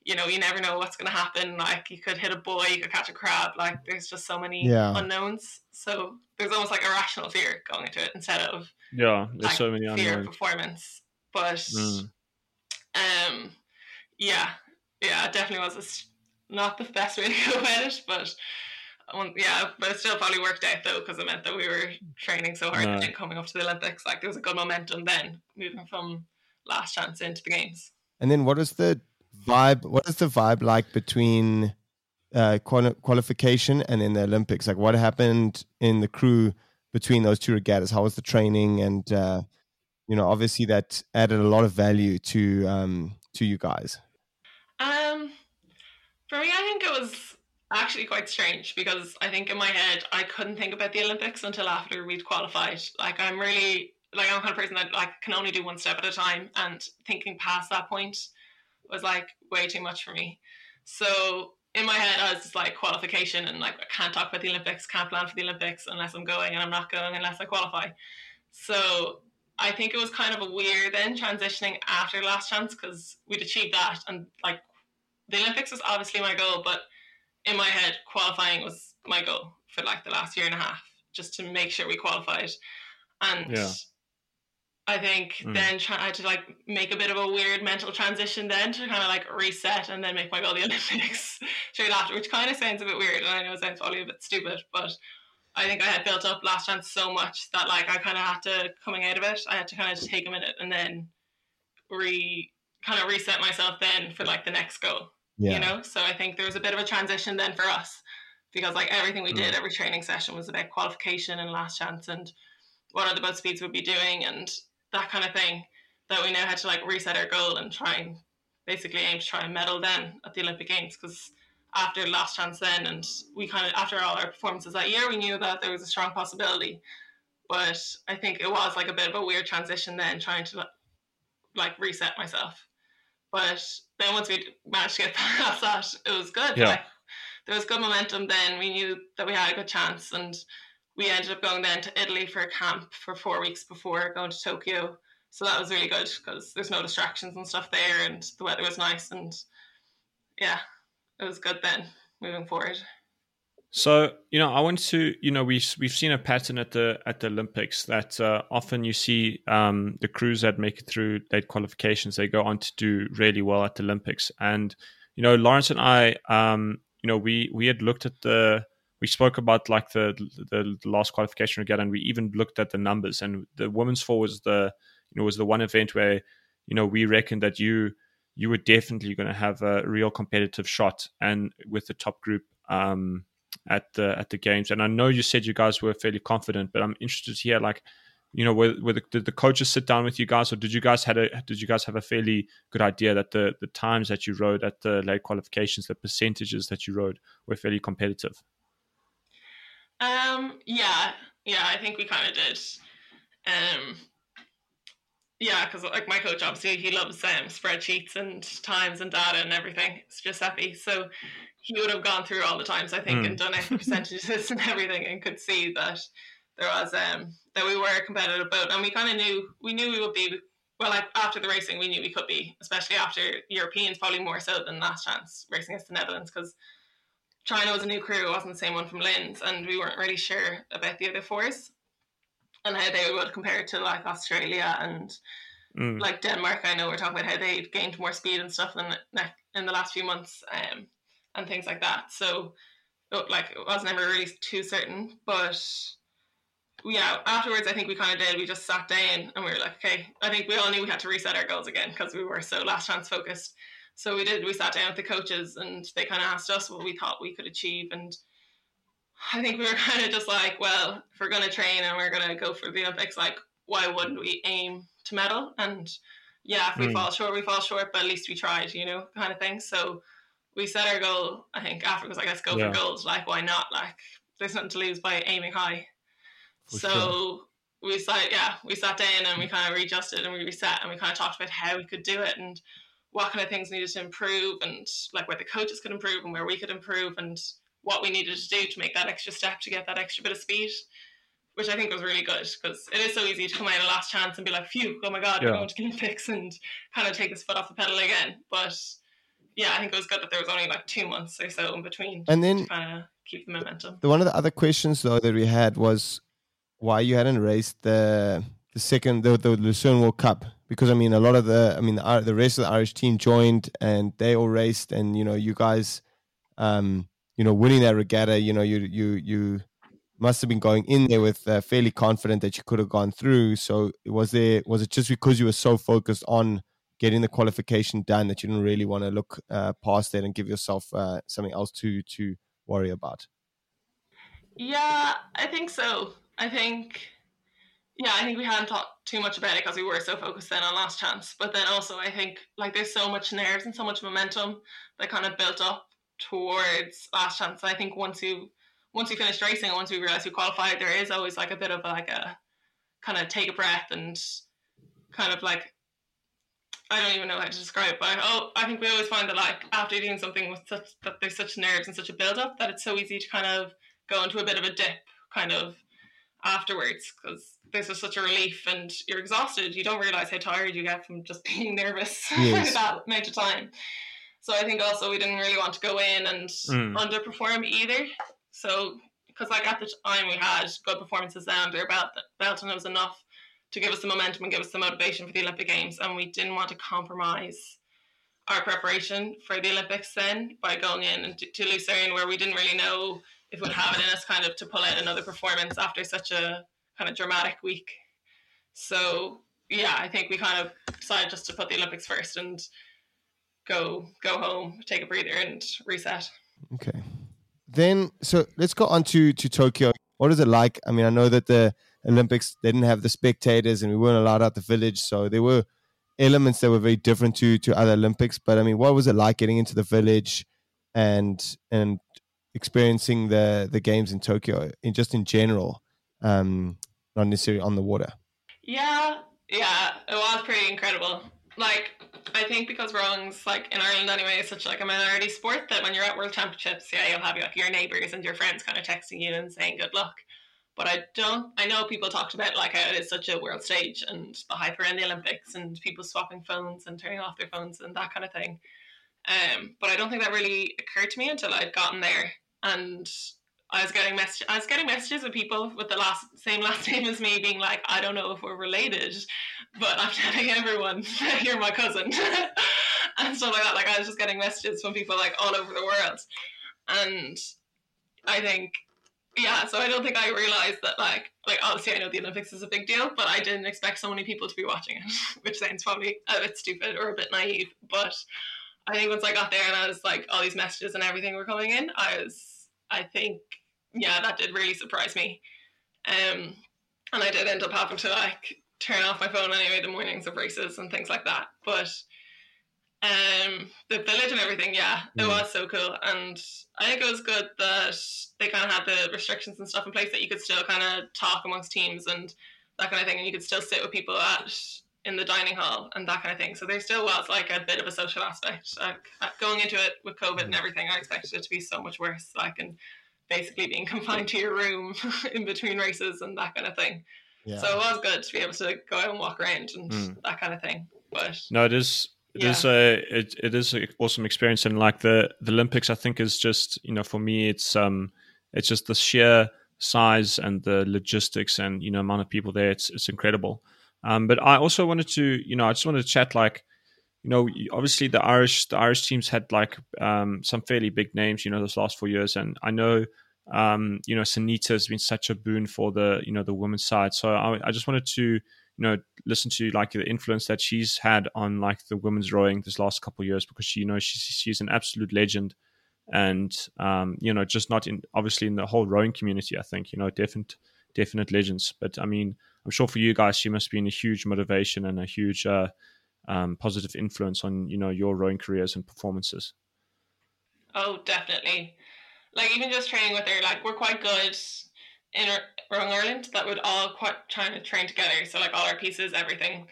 you know, you never know what's going to happen. Like you could hit a buoy, you could catch a crab. Like there's just so many yeah. unknowns. So there's almost like irrational fear going into it instead of yeah, there's like, so many unknowns. fear unknowns. performance. But mm. um, yeah, yeah, it definitely was a, not the best way to [laughs] go about it. But Well, yeah, but it still probably worked out though because it meant that we were training so hard No. and coming up to the Olympics. Like there was a good momentum then, moving from last chance into the games. And then what was the vibe? What is the vibe like between uh, quali- qualification and in the Olympics? Like what happened in the crew between those two regattas? How was the training? And uh, you know, obviously that added a lot of value to um, to you guys. Um, for me, I think it was actually quite strange because I think in my head I couldn't think about the Olympics until after we'd qualified. Like I'm really like I'm kind of person that like can only do one step at a time, and thinking past that point was like way too much for me. So in my head, I was just like qualification and like I can't talk about the Olympics, can't plan for the Olympics unless I'm going, and I'm not going unless I qualify. So I think it was kind of a weird then transitioning after last chance because we'd achieved that and like the Olympics was obviously my goal, but in my head, qualifying was my goal for like the last year and a half, just to make sure we qualified. And Yeah. I think Mm. then try, I had to like make a bit of a weird mental transition then to kind of like reset and then make my goal the Olympics straight after, which kind of sounds a bit weird and I know it sounds probably a bit stupid, but I think I had built up last chance so much that like I kind of had to coming out of it, I had to kind of take a minute and then re kind of reset myself then for like the next goal you know? So i think there was a bit of a transition then for us because like everything we did every training session was about qualification and last chance and what other boat speeds would be doing and that kind of thing that we now had to like reset our goal and try and basically aim to try and medal then at the olympic games because after last chance then and we kind of after all our performances that year we knew that there was a strong possibility but i think it was like a bit of a weird transition then trying to like reset myself but then once we managed to get [laughs] past that, it was good. Yeah. Like, there was good momentum then. We knew that we had a good chance, and we ended up going then to Italy for a camp for four weeks before going to Tokyo. So that was really good because there's no distractions and stuff there, and the weather was nice, and yeah, it was good then moving forward. So you know, I want to you know we we've seen a pattern at the at the Olympics that uh, often you see um, the crews that make it through late qualifications they go on to do really well at the Olympics and you know Lawrence and I um, you know we we had looked at the we spoke about like the the, the last qualification regatta and we even looked at the numbers and the women's four was the you know was the one event where you know we reckoned that you you were definitely going to have a real competitive shot and with the top group um, at the at the games. And I know you said you guys were fairly confident, but I'm interested to hear like, you know, were, were the, did the coaches sit down with you guys, or did you guys had a did you guys have a fairly good idea that the the times that you rode at the late qualifications, the percentages that you rode, were fairly competitive? Um, yeah, yeah, I think we kind of did. Um, yeah, because like my coach, obviously, he loves um, spreadsheets and times and data and everything. It's Giuseppe, so he would have gone through all the times, I think, Mm. and done out percentages [laughs] and everything, and could see that there was um that we were a competitive boat, and we kind of knew we knew we would be. Well, like after the racing, we knew we could be, especially after Europeans, probably more so than last chance racing against the Netherlands, because China was a new crew, it wasn't the same one from Linz, and we weren't really sure about the other fours and how they would compare to like Australia and Mm. like Denmark. I know we're talking about how they gained more speed and stuff in the, in the last few months, um, and things like that. So, like, it was never really too certain, but yeah, afterwards, I think we kind of did. We just sat down and we were like, okay, I think we all knew we had to reset our goals again because we were so last chance focused. So we did. We sat down with the coaches and they kind of asked us what we thought we could achieve. And I think we were [laughs] kind of just like, well, if we're going to train and we're going to go for the Olympics, like, why wouldn't we aim to medal? And yeah, if we Mm. fall short, we fall short, but at least we tried, you know, kind of thing. So we set our goal, I think, after was like, let's go Yeah. for gold. Like, why not? Like, there's nothing to lose by aiming high. For so sure. we sat, yeah, we sat down and we kind of readjusted and we reset and we kind of talked about how we could do it and what kind of things needed to improve and like where the coaches could improve and where we could improve and what we needed to do to make that extra step to get that extra bit of speed, which I think was really good because it is so easy to come out of last chance and be like, phew, oh my God, we're Yeah. going to the Olympics and kind of take this foot off the pedal again. But yeah, I think it was good that there was only like two months or so in between And then to kind of keep the momentum. the one of the other questions though that we had was why you hadn't raced the the second the, the Lucerne World Cup because I mean a lot of the I mean the, the rest of the Irish team joined and they all raced and you know you guys um you know, winning that regatta, you know, you you you must have been going in there with uh, fairly confident that you could have gone through. So was there was it just because you were so focused on getting the qualification done that you didn't really want to look uh, past that and give yourself uh, something else to to worry about? Yeah, I think so. I think, yeah, I think we hadn't thought too much about it because we were so focused then on last chance. But then also, I think like there's so much nerves and so much momentum that kind of built up towards last chance. I think once you once you finished racing and once we realized we qualified, there is always like a bit of like a kind of take a breath and kind of like I don't even know how to describe it, but oh, I think we always find that like after doing something with such that there's such nerves and such a build up that it's so easy to kind of go into a bit of a dip kind of afterwards because there's just such a relief and you're exhausted. You don't realize how tired you get from just [laughs] being nervous [laughs] Yes. for that amount of time. So I think also we didn't really want to go in and Mm. underperform either. So because like at the time we had good performances then under belt, belt and it was enough to give us the momentum and give us the motivation for the Olympic Games, and we didn't want to compromise our preparation for the Olympics then by going in to Lucerne where we didn't really know if we'd have it in us kind of to pull out another performance after such a kind of dramatic week. So yeah, I think we kind of decided just to put the Olympics first and go go home, take a breather, and reset. Okay. Then, so let's go on to, to Tokyo. What is it like? I mean, I know that the Olympics, they didn't have the spectators and we weren't allowed out the village. So there were elements that were very different to, to other Olympics. But I mean, what was it like getting into the village and, and experiencing the, the games in Tokyo in just in general, um, not necessarily on the water? Yeah, yeah, it was pretty incredible. Like, I think because rowing's like in Ireland anyway, it's such like a minority sport that when you're at World Championships, yeah, you'll have like your neighbours and your friends kind of texting you and saying good luck. But I don't. I know people talked about like how it is such a world stage and the hype around the Olympics and people swapping phones and turning off their phones and that kind of thing. Um, but I don't think that really occurred to me until I'd gotten there and I was getting mess- I was getting messages of people with the last same last [laughs] name as me being like, I don't know if we're related, but I'm telling everyone [laughs] that you're my cousin [laughs] and stuff like that. Like I was just getting messages from people like all over the world, and I think yeah. So I don't think I realized that like like obviously I know the Olympics is a big deal, but I didn't expect so many people to be watching it, which sounds probably a bit stupid or a bit naive, but. I think once I got there and I was like all these messages and everything were coming in, I was I think yeah, that did really surprise me. Um, and I did end up having to like turn off my phone anyway the mornings of races and things like that. But um, the village and everything, yeah, it Mm. was so cool. And I think it was good that they kind of had the restrictions and stuff in place that you could still kind of talk amongst teams and that kind of thing, and you could still sit with people at in the dining hall and that kind of thing. So there still was like a bit of a social aspect. Like uh, going into it with COVID and everything, I expected it to be so much worse. Like and basically being [laughs] confined to your room [laughs] in between races and that kind of thing. Yeah. So it was good to be able to go out and walk around and Mm. that kind of thing. But No, it is. It Yeah. is a it, it is an awesome experience, and like the the Olympics, I think is just you know for me it's um it's just the sheer size and the logistics and you know amount of people there. It's it's incredible. Um, but I also wanted to you know I just wanted to chat like you know obviously the Irish the Irish teams had like um some fairly big names you know those last four years, and I know um you know Sanita has been such a boon for the you know the women's side. So I, I just wanted to you know listen to like the influence that she's had on like the women's rowing this last couple of years because she you know she's she's an absolute legend. And um you know just not in obviously in the whole rowing community i think you know definite definite legends. But i mean i'm sure for you guys she must be in a huge motivation and a huge uh um, positive influence on you know your rowing careers and performances oh, definitely. Like even just training with her, like we're quite good in our- Rowing Ireland that would all quite trying to train together. So like all our pieces, everything,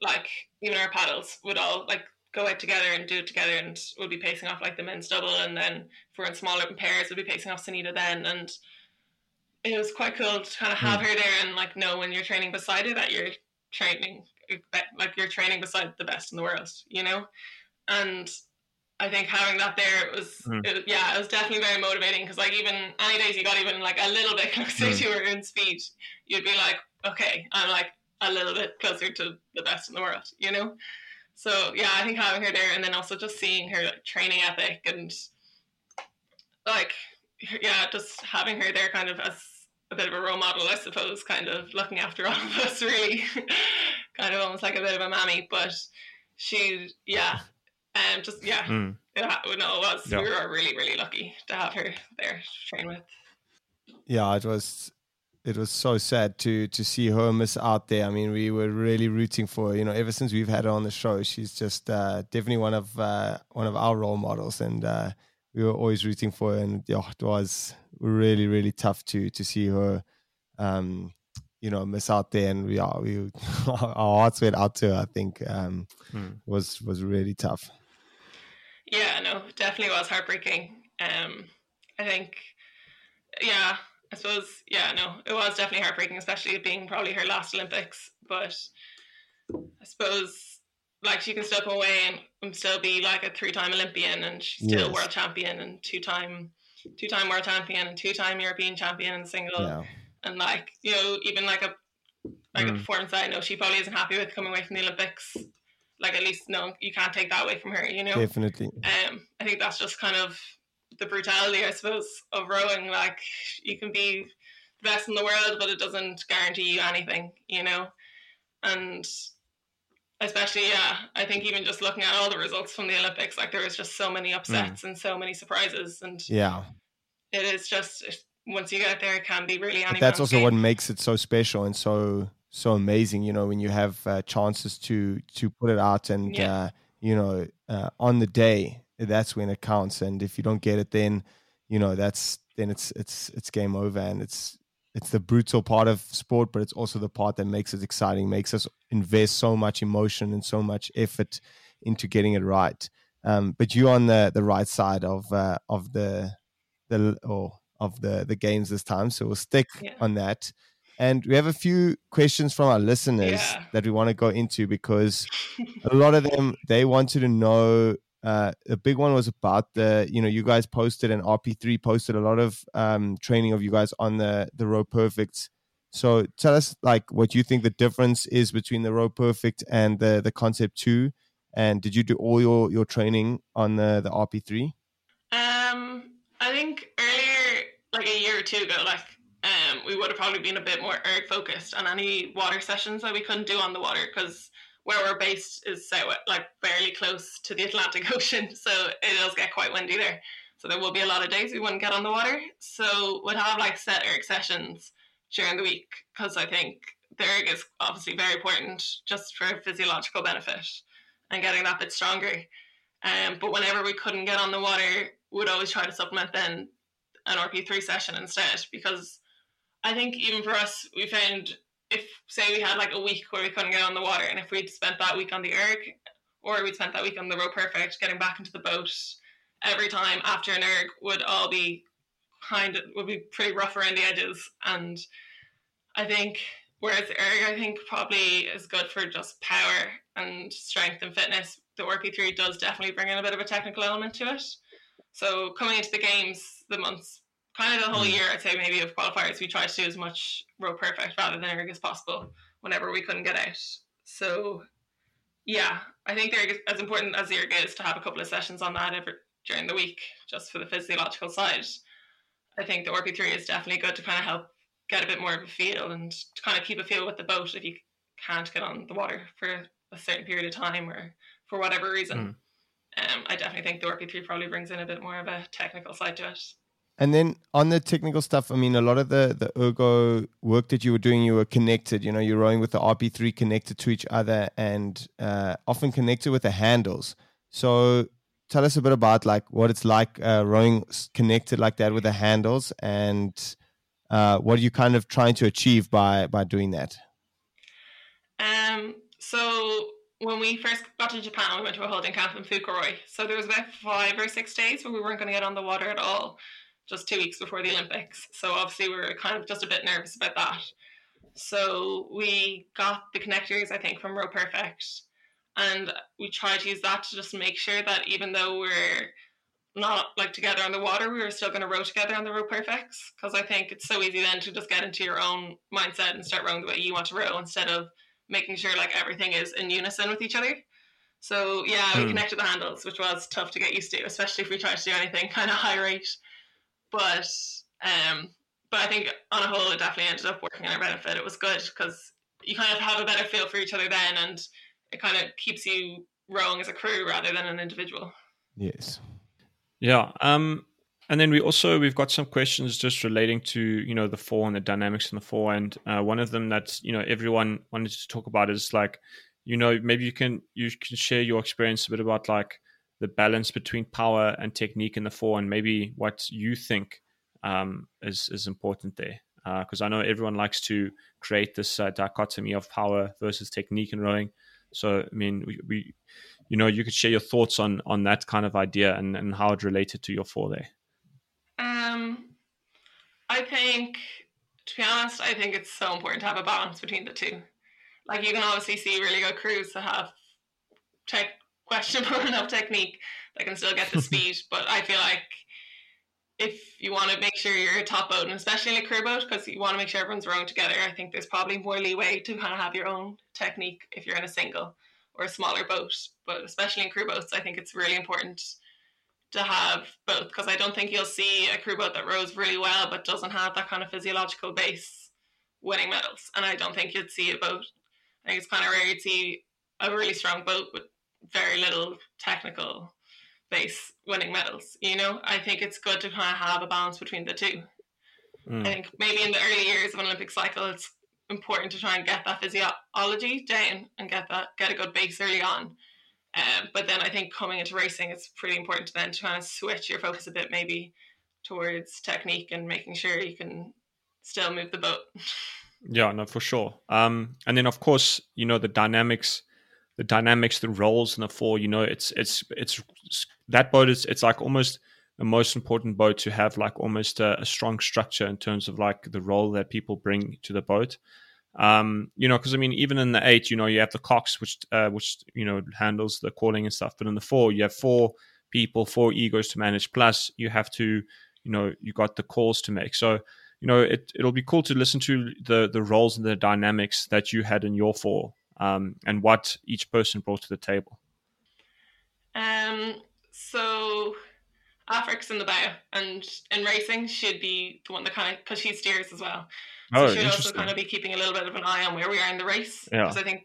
like even our paddles would all like go out together and do it together and we'll be pacing off like the men's double and then if we're in smaller pairs we'll be pacing off Sanita then and it was quite cool to kind of have her there and like know when you're training beside her that you're training like you're training beside the best in the world, you know? And I think having that there it was Mm. it, yeah, it was definitely very motivating because like even any days you got even like a little bit [laughs] closer Mm. to her in speed, you'd be like, okay, I'm like a little bit closer to the best in the world, you know? So yeah, I think having her there and then also just seeing her like, training ethic and like yeah, just having her there kind of as a bit of a role model, I suppose, kind of looking after all of us, [laughs] really, kind of almost like a bit of a mammy. But she, yeah, um, just yeah, Mm. it, no, it was. Yeah. We were really, really lucky to have her there to train with. yeah, it was it was so sad to to see her miss out there. I mean, we were really rooting for her. You know, ever since we've had her on the show, she's just uh, definitely one of uh, one of our role models, and uh, we were always rooting for her. And yeah, it was really really tough to to see her. Um, you know, miss out there, and we are we [laughs] our hearts went out to her. I think um, Mm. was was really tough. Yeah, no, definitely was heartbreaking. Um, I think, yeah, I suppose, yeah, no, it was definitely heartbreaking, especially it being probably her last Olympics. But I suppose, like, she can step away and, still be like a three-time Olympian, and she's still Yes. world champion and two-time, two-time world champion and two-time European champion in single. Yeah, And like, you know, even like a like a Mm. performance that I know she probably isn't happy with coming away from the Olympics. Like, at least no, you can't take that away from her. You know. definitely. Um, I think that's just kind of the brutality, I suppose, of rowing. Like you can be the best in the world, but it doesn't guarantee you anything, you know. And especially, yeah, I think even just looking at all the results from the Olympics, like there was just so many upsets and so many surprises, and Yeah. it is just once you get there, it can be really. That's also game. what makes it so special and so so amazing you know when you have uh, chances to to put it out and Yeah. uh, you know uh, on the day that's when it counts and if you don't get it then you know that's then it's it's it's game over and it's it's the brutal part of sport but it's also the part that makes it exciting makes us invest so much emotion and so much effort into getting it right um, but you're on the the right side of uh, of the the or of the the games this time so we'll stick Yeah. on that and we have a few questions from our listeners Yeah. that we want to go into because [laughs] a lot of them they wanted to know uh, a big one was about the you know you guys posted and rp3 posted a lot of um, training of you guys on the the row perfect so tell us like what you think the difference is between the row perfect and the the concept 2 and did you do all your your training on the the rp3 Um, I think earlier, like a year or two ago, like um, we would have probably been a bit more erg focused on any water sessions that we couldn't do on the water because where we're based is so like barely close to the Atlantic [laughs] Ocean, so it does get quite windy there. So there will be a lot of days we wouldn't get on the water. So we'd have like set erg sessions during the week because I think the erg is obviously very important just for physiological benefit and getting that bit stronger. Um, but whenever we couldn't get on the water, we'd always try to supplement then an RP3 session instead because I think even for us, we found if say we had like a week where we couldn't get on the water, and if we'd spent that week on the erg, or we'd spent that week on the row perfect, getting back into the boat every time after an erg would all be kind of would be pretty rough around the edges, and I think whereas erg I think probably is good for just power and strength and fitness. The RP3 does definitely bring in a bit of a technical element to it. So coming into the games, the months, kind of the whole year, I'd say maybe of qualifiers, we tried to do as much row perfect rather than erg as possible whenever we couldn't get out. So yeah, I think they're as important as the erg is to have a couple of sessions on that every, during the week, just for the physiological side. I think the RP3 is definitely good to kind of help get a bit more of a feel and to kind of keep a feel with the boat if you can't get on the water for a certain period of time or for whatever reason. Um, I definitely think the RP3 probably brings in a bit more of a technical side to it. And then on the technical stuff, I mean, a lot of the the ergo work that you were doing, you were connected. You know, you're rowing with the RP3 connected to each other, and uh, often connected with the handles. So, tell us a bit about like what it's like uh, rowing connected like that with the handles, and uh, what are you kind of trying to achieve by by doing that? Um, so when we first got to Japan, we went to a holding camp in Fukuroi. So there was about five or six days where we weren't going to get on the water at all, just two weeks before the Olympics. So obviously we were kind of just a bit nervous about that. So we got the connectors, I think, from Row Perfect, and we tried to use that to just make sure that even though we're not like together on the water, we were still going to row together on the row perfects. Because I think it's so easy then to just get into your own mindset and start rowing the way you want to row instead of making sure like everything is in unison with each other. So yeah, we Hmm. connected the handles, which was tough to get used to, especially if we tried to do anything [laughs] kind of high rate. But um, but I think on a whole, it definitely ended up working in our benefit. It was good because you kind of have a better feel for each other then, and it kind of keeps you rowing as a crew rather than an individual. Yes. Yeah. Um, and then we also we've got some questions just relating to you know the four and the dynamics in the four, and uh, one of them that you know everyone wanted to talk about is like you know maybe you can you can share your experience a bit about like the balance between power and technique in the four, and maybe what you think um, is is important there. Because uh, I know everyone likes to create this uh, dichotomy of power versus technique in rowing. So I mean, we, we, you know, you could share your thoughts on on that kind of idea and and how it related to your four there. Um, I think, to be honest, I think it's so important to have a balance between the two. Like you can obviously see really good crews that have tech questionable [laughs] enough technique that can still get the [laughs] speed, but I feel like if you want to make sure you're a top boat, and especially in a crew boat, because you want to make sure everyone's rowing together, I think there's probably more leeway to kind of have your own technique if you're in a single or a smaller boat. But especially in crew boats, I think it's really important to have both because I don't think you'll see a crew boat that rows really well but doesn't have that kind of physiological base winning medals. And I don't think you'd see a boat. I think it's kind of rare you'd see a really strong boat with very little technical base winning medals. You know, I think it's good to kind of have a balance between the two. Mm. I think maybe in the early years of an Olympic cycle, it's important to try and get that physiology down and get that get a good base early on. Um, but then I think coming into racing, it's pretty important to then to kind of switch your focus a bit, maybe towards technique and making sure you can still move the boat. [laughs] Yeah, no, for sure. Um, and then of course, you know the dynamics the dynamics, the roles in the four. You know, it's it's it's that boat is it's like almost the most important boat to have like almost a, a strong structure in terms of like the role that people bring to the boat. Um, you know, because I mean, even in the eight, you know, you have the cox, which uh, which you know handles the calling and stuff. But in the four, you have four people, four egos to manage. Plus, you have to, you know, you got the calls to make. So, you know, it it'll be cool to listen to the the roles and the dynamics that you had in your four um, and what each person brought to the table? Um, so Aifric's in the bow, and in racing should be the one that kind of because she steers as well. So oh, should also kind of be keeping a little bit of an eye on where we are in the race. Because I think,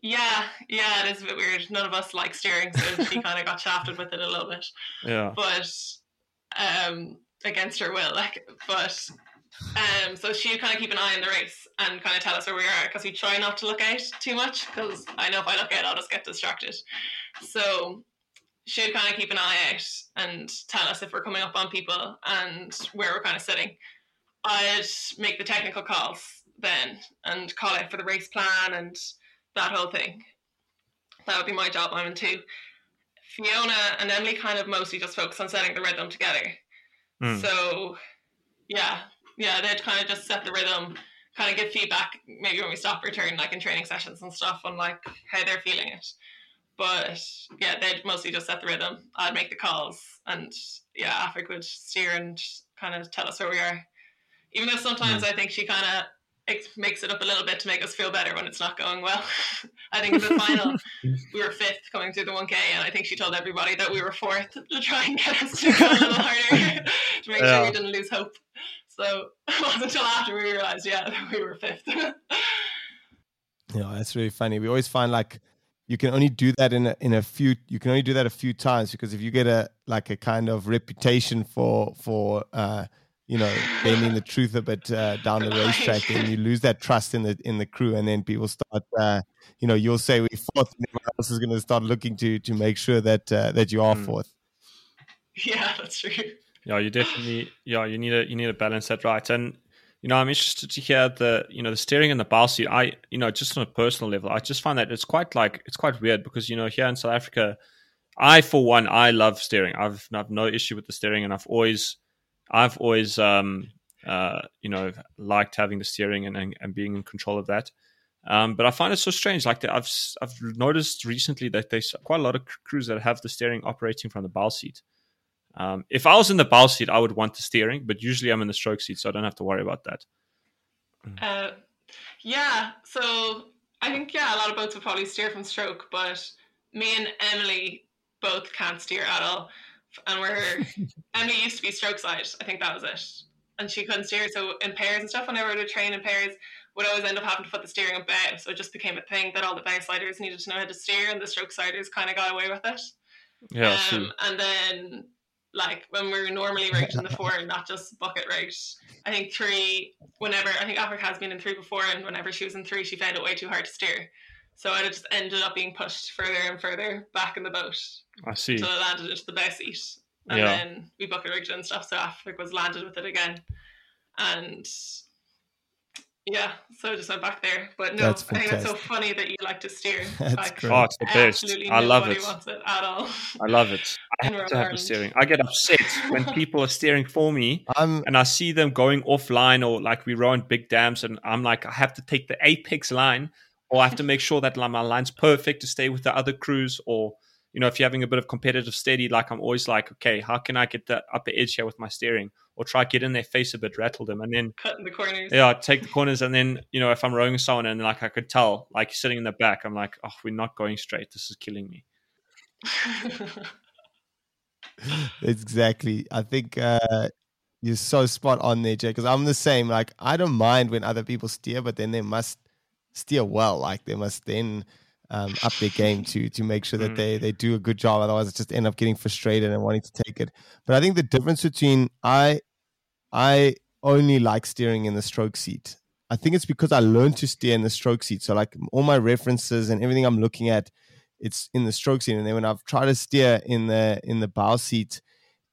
yeah, yeah, it is a bit weird. None of us like steering, so [laughs] she kind of got shafted with it a little bit. Yeah, but um, against her will, like, but um, so she'd kind of keep an eye on the race and kind of tell us where we are because we try not to look out too much because I know if I look out, I'll just get distracted. So she'd kind of keep an eye out and tell us if we're coming up on people and where we're kind of sitting. I'd make the technical calls then and call out for the race plan and that whole thing. That would be my job. I'm in two. Fiona and Emily kind of mostly just focus on setting the rhythm together. Mm. So, yeah, yeah, they'd kind of just set the rhythm, kind of give feedback, maybe when we stop return, like in training sessions and stuff, on like how they're feeling it. But yeah, they'd mostly just set the rhythm. I'd make the calls, and yeah, Aifric would steer and kind of tell us where we are. Even though sometimes mm. I think she kind of it makes it up a little bit to make us feel better when it's not going well. [laughs] I think in the final [laughs] we were fifth coming through the 1K, and I think she told everybody that we were fourth to try and get us to go a little [laughs] harder to make yeah. sure we didn't lose hope. So [laughs] it wasn't until after we realized, yeah, [laughs] that we were fifth. yeah, that's really funny. We always find like you can only do that in a, in a few. You can only do that a few times because if you get a like a kind of reputation for for uh, you know bending the truth a bit uh, down the [laughs] racetrack, and you lose that trust in the in the crew, and then people start. Uh, you know, you'll say we're fourth, and everyone else is going to start looking to to make sure that uh, that you are mm. fourth. Yeah, that's true yeah, you definitely yeah you need to you need to balance that right. And you know, I'm interested to hear the you know the steering and the bow seat. I you know just on a personal level, I just find that it's quite like it's quite weird because you know here in South Africa, I for one I love steering. I've I've no issue with the steering, and I've always I've always um uh you know liked having the steering and and, and being in control of that. Um, but I find it so strange. Like I've I've noticed recently that there's quite a lot of crews that have the steering operating from the bow seat. Um, if I was in the bow seat, I would want the steering, but usually I'm in the stroke seat, so I don't have to worry about that. Uh, yeah, so I think yeah, a lot of boats would probably steer from stroke, but me and Emily both can't steer at all. and we're [laughs] Emily used to be stroke side. I think that was it, and she couldn't steer. So in pairs and stuff, whenever we would train in pairs, would always end up having to put the steering on bow. So it just became a thing that all the bow siders needed to know how to steer, and the stroke siders kind of got away with it. Yeah, Um, and then like when we're normally [laughs] rigged in the four, not just bucket rigged. I think three. Whenever I think Aifric has been in three before, and whenever she was in three, she found it way too hard to steer. So it just ended up being pushed further and further back in the boat I see. until it landed into the bow seat. And Yeah. then we bucket rigged and stuff. So Aifric was landed with it again, and yeah, so I just went back there. But no, That's I think that's so funny that you like to steer. [laughs] That's like, great. Oh, it's the best. Absolutely I love nobody it. wants it at all. I love it. I have to have the steering. I get upset when [laughs] people are steering for me I'm and I see them going offline or like we row in big dams and I'm like, I have to take the apex line or I have to make sure that like, my line's perfect to stay with the other crews or you know if you're having a bit of competitive steady like I'm always like okay how can I get the upper edge here with my steering or try get in their face a bit rattle them and then Cutting the corners. yeah I take the corners and then you know if I'm rowing someone and like I could tell like sitting in the back I'm like oh we're not going straight this is killing me [laughs] exactly. I think uh, you're so spot on there, Jay. Because I'm the same. Like I don't mind when other people steer, but then they must steer well. Like they must then um, up their game to to make sure that Mm. they they do a good job. Otherwise, it just end up getting frustrated and wanting to take it. But I think the difference between I I only like steering in the stroke seat. I think it's because I learned to steer in the stroke seat. So like all my references and everything I'm looking at, it's in the stroke seat. And then when I've tried to steer in the in the bow seat,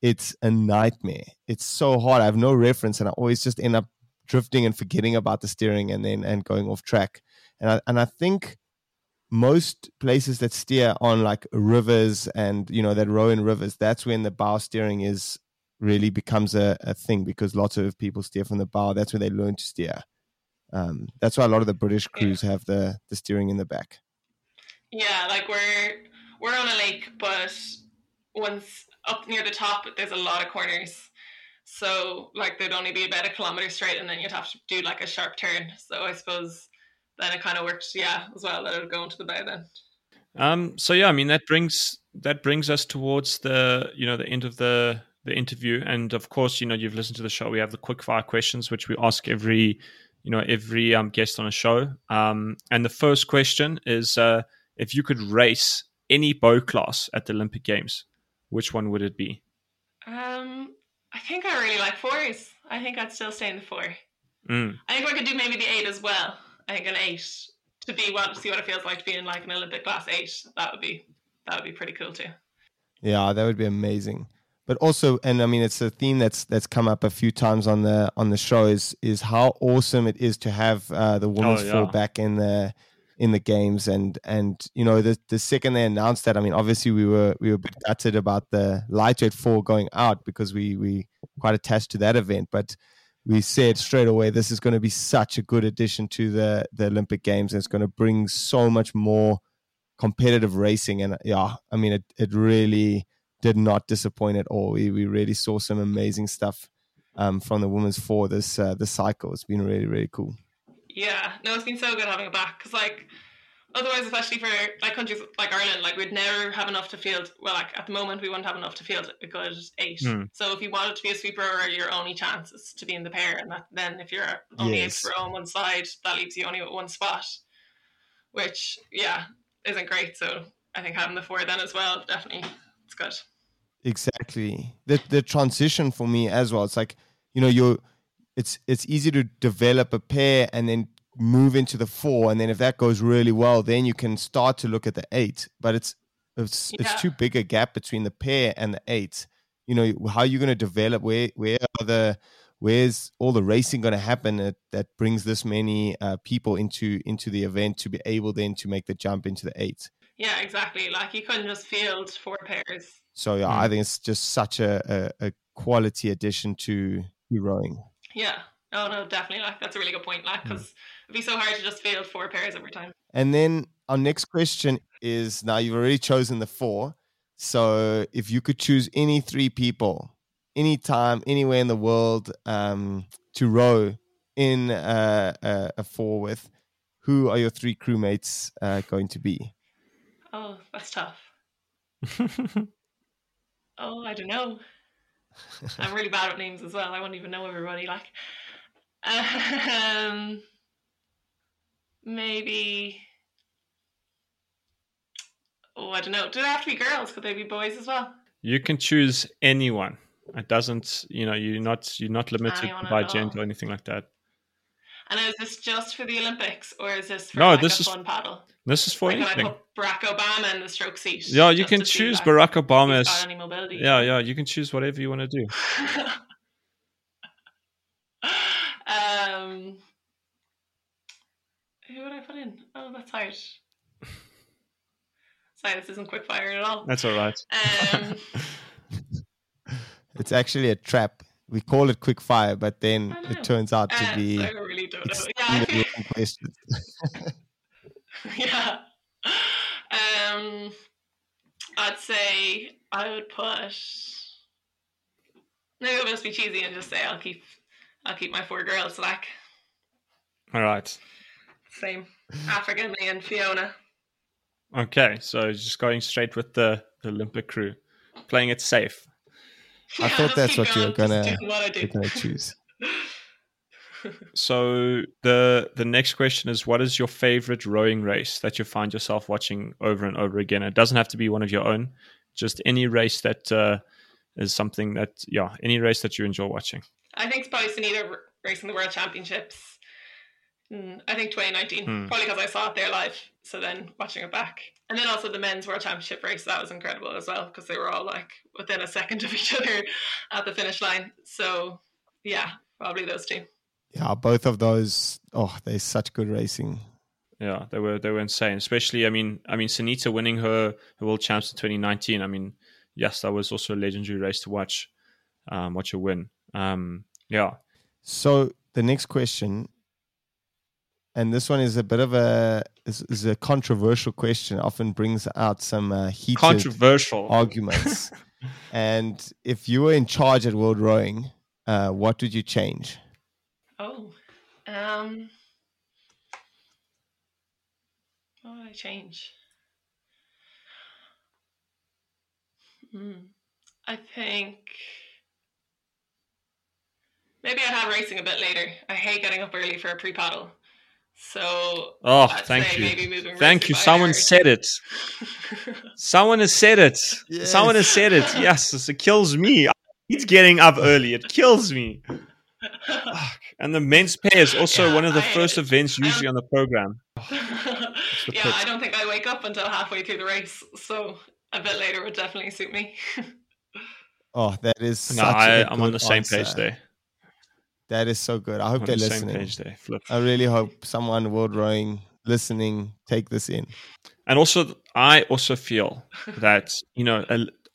it's a nightmare. It's so hard. I have no reference, and I always just end up drifting and forgetting about the steering, and then and going off track. And I and I think most places that steer on like rivers and you know that row in rivers, that's when the bow steering is really becomes a, a thing because lots of people steer from the bow. That's where they learn to steer. Um, that's why a lot of the British crews have the the steering in the back. Yeah, like we're we're on a lake, but once up near the top, there's a lot of corners. So like there'd only be about a kilometer straight, and then you'd have to do like a sharp turn. So I suppose then it kind of worked, yeah, as well that it would go into the bow then. Um, so yeah, I mean that brings that brings us towards the you know the end of the the interview, and of course you know you've listened to the show. We have the quick fire questions which we ask every you know every um, guest on a show. Um, and the first question is uh, if you could race any boat class at the Olympic Games, which one would it be? Um, I think I really like fours. I think I'd still stay in the four. Mm. I think I could do maybe the eight as well. I think an eight to be what see what it feels like to be in like an Olympic class eight. That would be that would be pretty cool too. Yeah, that would be amazing. But also, and I mean, it's a theme that's that's come up a few times on the on the show is is how awesome it is to have uh, the women's Oh, yeah. four back in the in the games, and and you know the the second they announced that, I mean, obviously we were we were a bit gutted about the lightweight four going out because we we quite attached to that event, but we said straight away this is going to be such a good addition to the the Olympic Games, and it's going to bring so much more competitive racing, and yeah, I mean, it it really did not disappoint at all. We we really saw some amazing stuff um, from the women's four this uh, cycle. It's been really really cool. Yeah, no, it's been so good having it back because like otherwise, especially for like countries like Ireland, like we'd never have enough to field. Well, like at the moment, we wouldn't have enough to field a good eight. Hmm. So if you wanted to be a sweeper, or your only chance is to be in the pair, and that, then if you're only Yes. able to on one side, that leaves you only with one spot, which yeah isn't great. So I think having the four then as well definitely it's good. Exactly. The the transition for me as well. It's like you know you're it's it's easy to develop a pair and then move into the four, and then if that goes really well, then you can start to look at the eight. But it's it's Yeah. it's too big a gap between the pair and the eight. You know how are you going to develop? Where where are the where's all the racing going to happen that, that brings this many uh, people into into the event to be able then to make the jump into the eight? Yeah, exactly. Like you couldn't just field four pairs. So yeah, I think it's just such a, a, a quality addition to to rowing. Yeah. Oh no, definitely. Like that's a really good point. Like because it'd be so hard to just field four pairs every time. And then our next question is now you've already chosen the four. So if you could choose any three people, anytime, anywhere in the world, um, to row in uh, a, a four with, who are your three crewmates uh, going to be? Oh, that's tough. [laughs] Oh, I don't know. I'm really bad at names as well. I won't even know everybody. Like, [laughs] um, maybe. Oh, I don't know. Do they have to be girls? Could they be boys as well? You can choose anyone. It doesn't, you know, you're not you're not limited Anyone by gender or anything like that. And is this just for the Olympics or is this for No, like this is fun paddle? This is for Like, can I anything. put Barack Obama in the stroke seat? Yeah, you can choose Barack Obama got as any mobility? yeah, yeah. You can choose whatever you want to do. [laughs] um, who would I put in? Oh, that's hard. Sorry, this isn't quick fire at all. That's all right. Um, [laughs] It's actually a trap. We call it quick fire, but then it turns out to uh, be I really don't know. Yeah, I extremely feel- wrong questions. [laughs] yeah. Um, I'd say I would put. Maybe I'll just be cheesy and just say I'll keep, I'll keep my four girls like All right. Same Aifric, me and Fiona. Okay, so just going straight with the, the Olympic crew, playing it safe. I thought that's what you were going, just gonna- doing what I do. We're gonna choose. [laughs] So the the next question is, what is your favorite rowing race that you find yourself watching over and over again? It doesn't have to be one of your own, just any race that uh, is something that yeah, any race that you enjoy watching. I think it's probably Sanita r- racing the World Championships. Mm, I think 2019, Hmm. probably because I saw it there live. So then watching it back, and then also the men's World Championship race that was incredible as well because they were all like within a second of each [laughs] other at the finish line. So yeah, probably those two. Yeah, both of those. Oh, they're such good racing. Yeah, they were they were insane. Especially, I mean, I mean, Sanita winning her, her world champs in 2019. I mean, yes, that was also a legendary race to watch. Um, watch her win. Um, yeah, So the next question, and this one is a bit of a is, is a controversial question. Often brings out some uh, heated controversial. arguments. [laughs] and if you were in charge at World Rowing, uh, what would you change? Oh, um, what would I change? Hmm. I think maybe I'd have racing a bit later. I hate getting up early for a pre-paddle, so Oh, I'd thank say you. maybe moving Thank you. Someone hour. said it. [laughs] Someone has said it. Someone has said it. [laughs] Yes, it kills me. It's getting up early. It kills me. [laughs] And the men's pair is also Yeah, one of the I- first events usually on the program. yeah, pit. I don't think I wake up until halfway through the race, so a bit later would definitely suit me. Oh, that is No, such I, a I'm on the same answer. page uh, there. That is so good. I hope on they're the same listening. page there. Flip. I really hope someone World Rowing listening take this in. And also, I also feel [laughs] that you know,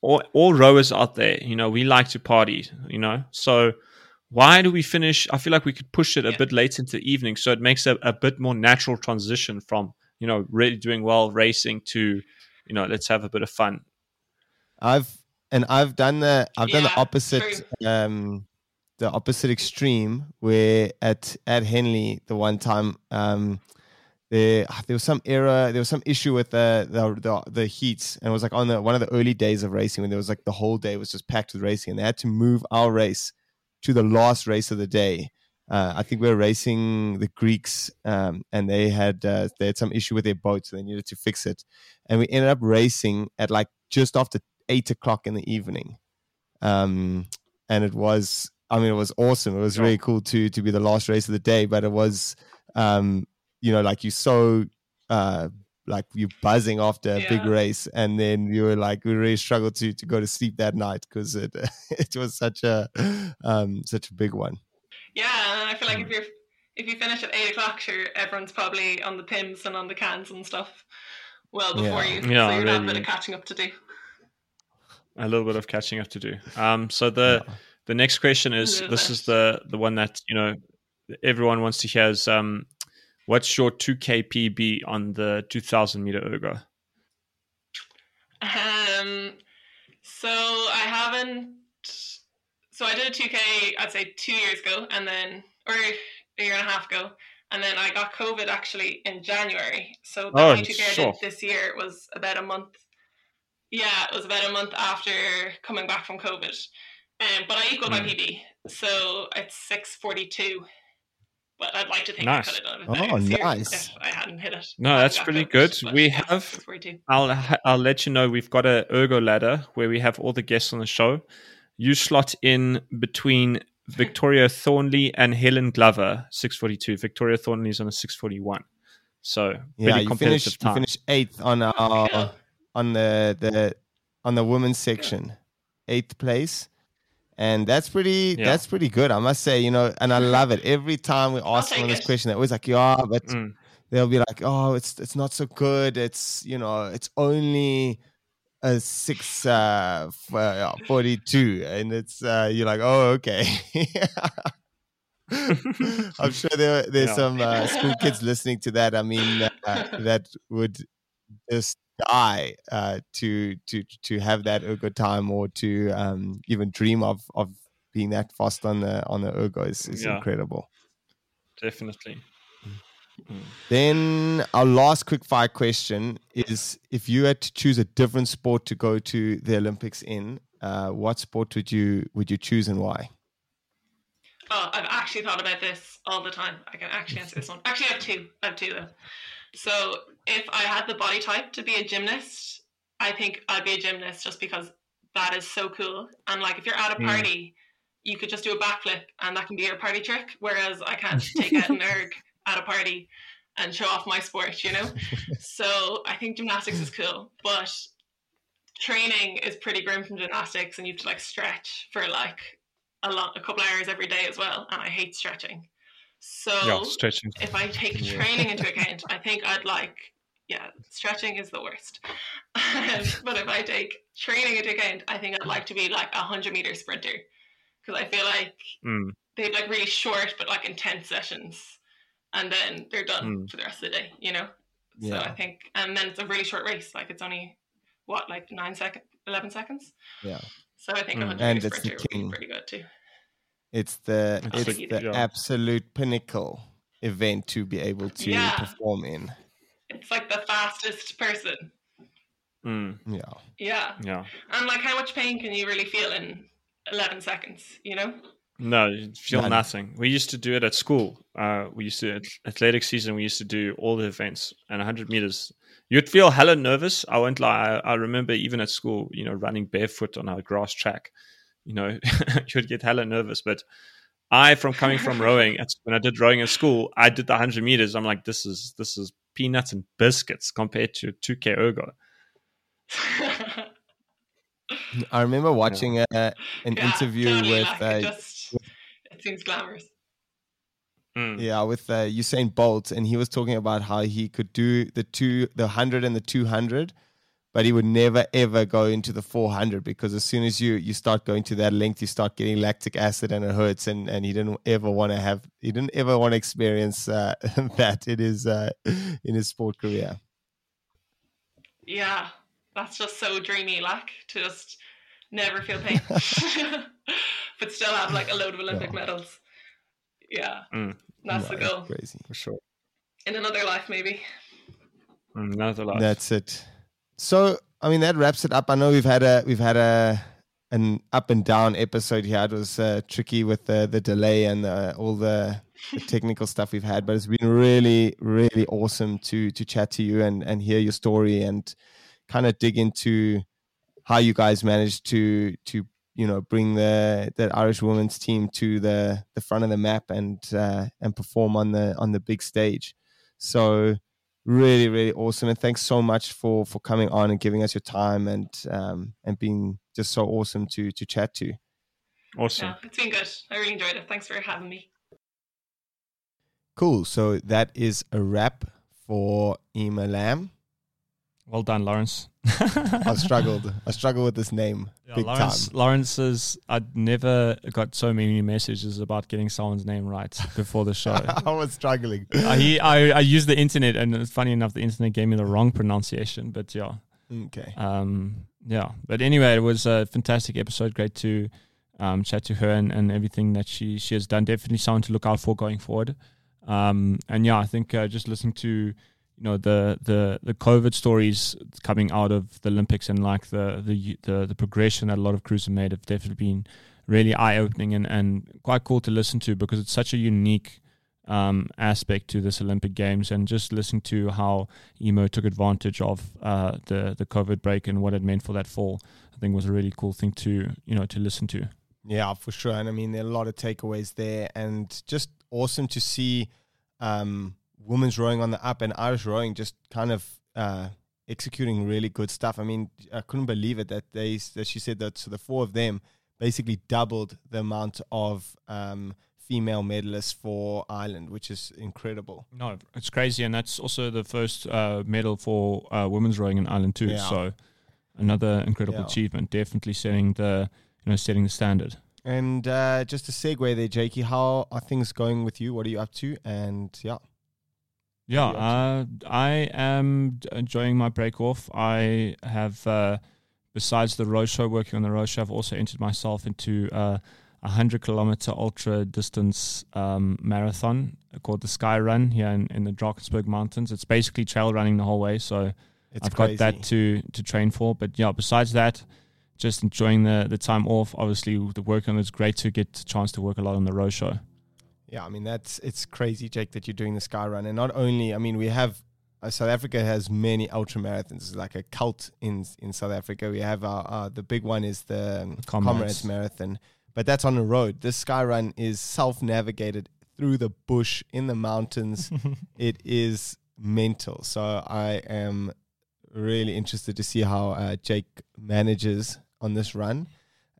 all, all rowers out there, you know, we like to party, you know. So why do we finish? I feel like we could push it a Yeah. bit late into the evening, so it makes a, a bit more natural transition from you know really doing well racing to you know let's have a bit of fun. I've and I've done the I've done the Yeah, opposite um the opposite extreme where at at Henley the one time um there there was some error there was some issue with the the the, the heats and it was like on the one of the early days of racing when there was like the whole day was just packed with racing and they had to move our race to the last race of the day. Uh, I think we were racing the Greeks, um, and they had uh, they had some issue with their boat, so they needed to fix it. And we ended up racing at like just after eight o'clock in the evening, um, and it was I mean it was awesome. It was really cool to to be the last race of the day, but it was um, you know like you so uh, like you buzzing after a big race, and then you were like we really struggled to to go to sleep that night because it [laughs] it was such a um, such a big one. Yeah, and I feel like if you're if you finish at eight o'clock, sure, everyone's probably on the Pimm's and on the cans and stuff well before Yeah. you. Yeah, so you'd have a bit of catching up to do. A little bit of catching up to do. Um, so the the next question is this is the the one that you know everyone wants to hear is um, what's your two kpb on the 2000 meter ergo? Um, so I haven't. So I did a two k. I'd say two years ago, and then or a year and a half ago, and then I got COVID actually in January. So the Oh, two k I sure. did this year was about a month Yeah, it was about a month after coming back from COVID. Um, but I equaled my Mm. PB, so it's six forty two. But I'd like to think Nice. I could have done it Oh, [laughs] better nice. if I hadn't hit it. No, that's pretty COVID, good. We have- I'll I'll let you know we've got a ergo ladder where we have all the guests on the show. You slot in between [laughs] Victoria Thornley and Helen Glover, six forty two. Victoria Thornley is on a six forty one. So pretty Yeah, you competitive finished you time. finished eighth on our on the the on the women's section, eighth place, and that's pretty Yeah. that's pretty good. I must say, you know, and I love it. Every time we ask take them this question, they're always like, "Yeah, but Mm. they'll be like, oh, it's it's not so good. It's you know, it's only a six uh, f- uh 42 and it's uh you're like oh okay [laughs] i'm sure there there's Yeah. some uh, school kids listening to that i mean uh, that would just die uh to to to have that ergo time or to um even dream of of being that fast on the on the ergo is, is Yeah. incredible Definitely. Then our last quick fire question is: If you had to choose a different sport to go to the Olympics in, uh, what sport would you would you choose and why? Oh, I've actually thought about this all the time. I can actually answer this one. Actually, I have two. I have two though. So, if I had the body type to be a gymnast, I think I'd be a gymnast just because that is so cool. And like, if you're at a party, you could just do a backflip, and that can be your party trick. Whereas I can't take out an [laughs] erg at a party and show off my sport, you know. [laughs] so I think gymnastics is cool, but training is pretty grim from gymnastics, and you have to like stretch for like a lot, a couple hours every day as well, and I hate stretching. So Yeah, stretching. if I take Yeah. training into [laughs] account, I think I'd like, yeah, stretching is the worst. [laughs] Um, but if I take training into account, I think I'd like to be like a hundred meter sprinter because I feel like Mm. they've like really short but like intense sessions, and then they're done Mm. for the rest of the day. You know. So Yeah. I think, and then it's a really short race. Like it's only what, like nine second, eleven seconds. Yeah. So I think a Mm. And meter it's the sprinter would be king. pretty good too. It's the It's it's the- the yeah. absolute pinnacle event to be able to Yeah. perform in. It's like the fastest person. Mm. Yeah. Yeah. Yeah. And like, how much pain can you really feel in 11 seconds, you know? No, you feel None. nothing. We used to do it at school. Uh, we used to at athletic season. We used to do all the events and 100 meters. You'd feel hella nervous. I won't lie. I, I remember even at school, you know, running barefoot on a grass track. You know, [laughs] you'd get hella nervous. But I, from coming from rowing, [laughs] when I did rowing at school, I did the 100 meters. I'm like, this is this is peanuts and biscuits compared to 2K ergo. [laughs] I remember watching a, an Yeah, interview totally, with like, uh, it, just, it seems glamorous. Mm. yeah with uh, Usain Bolt, and he was talking about how he could do the two, the hundred and the two hundred, but he would never ever go into the four hundred because as soon as you you start going to that length, you start getting lactic acid and it hurts, and and he didn't ever want to have, he didn't ever want to experience uh, [laughs] that in his uh, in his sport career. Yeah, that's just so dreamy, like, to just never feel pain, [laughs] [laughs] but still have like a load of Olympic Yeah. medals. Yeah, Mm. that's No, the goal. Crazy. For sure. In another life, maybe. Mm, Another life. That's it. So, I mean, that wraps it up. I know we've had a we've had a an up and down episode here. It was uh, tricky with the the delay and uh, all the, the [laughs] technical stuff we've had, but it's been really really awesome to to chat to you and and hear your story and kind of dig into how you guys managed to to you know bring the the Irish women's team to the the front of the map and uh, and perform on the on the big stage. So really really awesome and thanks so much for for coming on and giving us your time and um and being just so awesome to to chat to Awesome. Yeah, it's been good. I really enjoyed it. Thanks for having me. cool so that is a wrap for Eimear Lambe Well done, Lawrence. [laughs] [laughs] I struggled I struggled with this name Yeah, big Lawrence, time Lawrence is. I'd never got so many messages about getting someone's name right before the show. [laughs] I was struggling I, he, I I used the internet, and it's funny enough, the internet gave me the wrong pronunciation. But yeah, okay um, yeah. But anyway, it was a fantastic episode. Great to um, chat to her and, and everything that she she has done. Definitely someone to look out for going forward. Um, and yeah, I think uh, just listening to you know the the the COVID stories coming out of the Olympics and like the the the, the progression that a lot of crews have made have definitely been really eye opening and, and quite cool to listen to because it's such a unique um, aspect to this Olympic Games and just listening to how Eimear took advantage of uh, the the COVID break and what it meant for that fall, I think was a really cool thing to you know to listen to. Yeah, for sure. And I mean, there are a lot of takeaways there, and just awesome to see um, women's rowing on the up and Irish rowing just kind of uh, executing really good stuff. I mean, I couldn't believe it that they that she said that so the four of them basically doubled the amount of um, female medalists for Ireland, which is incredible. No, it's crazy, and that's also the first uh, medal for uh, women's rowing in Ireland too. Yeah. So another incredible Yeah. achievement, definitely setting the you know setting the standard. And uh, just a segue there, Jakey, how are things going with you? What are you up to? And yeah, Yeah, uh, I am enjoying my break off. I have, uh, besides the Row Show, working on the Row Show, I've also entered myself into uh, a hundred kilometer ultra distance um, marathon called the Sky Run here in, in the Drakensberg Mountains. It's basically trail running the whole way, so it's I've crazy. got that to to train for. But yeah, besides that, just enjoying the the time off. Obviously, the work on it's great to get a chance to work a lot on the Row Show. Yeah, I mean that's it's crazy, Jake, that you're doing the sky run, and not only, I mean, we have uh, South Africa has many ultra marathons. It's like a cult in in South Africa. We have our, uh, the big one is the um, Comrades. Comrades. Marathon, but that's on the road. This sky run is self navigated through the bush in the mountains. [laughs] it is mental. So I am really interested to see how uh, Jake manages on this run.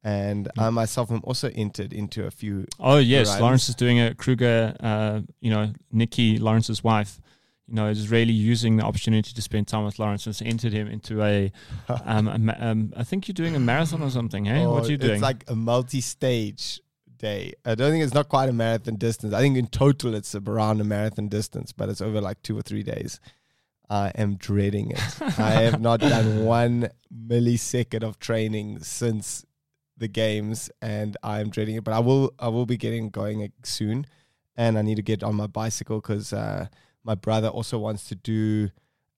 And I myself am also entered into a few Oh yes, runs. Lawrence is doing it. Kruger, uh, you know, Nikki, Lawrence's wife, you know, is really using the opportunity to spend time with Lawrence and has entered him into a, [laughs] um, a ma- um, I think you're doing a marathon or something, hey? what Oh, are you doing? It's like a multi-stage day. I don't think it's not quite a marathon distance. I think in total it's around a marathon distance, but it's over like two or three days. I am dreading it. I have not done [laughs] one millisecond of training since the games, and I am dreading it. But I will, I will be getting going soon, and I need to get on my bicycle because uh, my brother also wants to do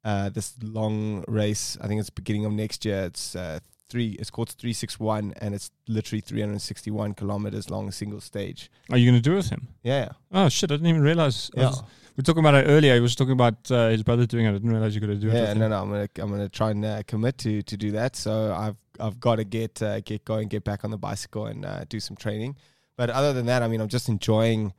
uh, this long race. I think it's beginning of next year. It's uh, three. It's called three six one, and it's literally three hundred sixty one kilometers long, single stage. are you going to do it with him? Yeah, Oh shit! I didn't even realize. Yeah, was- we were talking about it earlier. He was talking about uh, his brother doing it. I didn't realize you are going to do it. yeah. with him. No, no, I'm gonna I'm gonna try and uh, commit to to do that. So I've I've got to get uh, get going, get back on the bicycle, and uh, do some training. But other than that, I mean, I'm just enjoying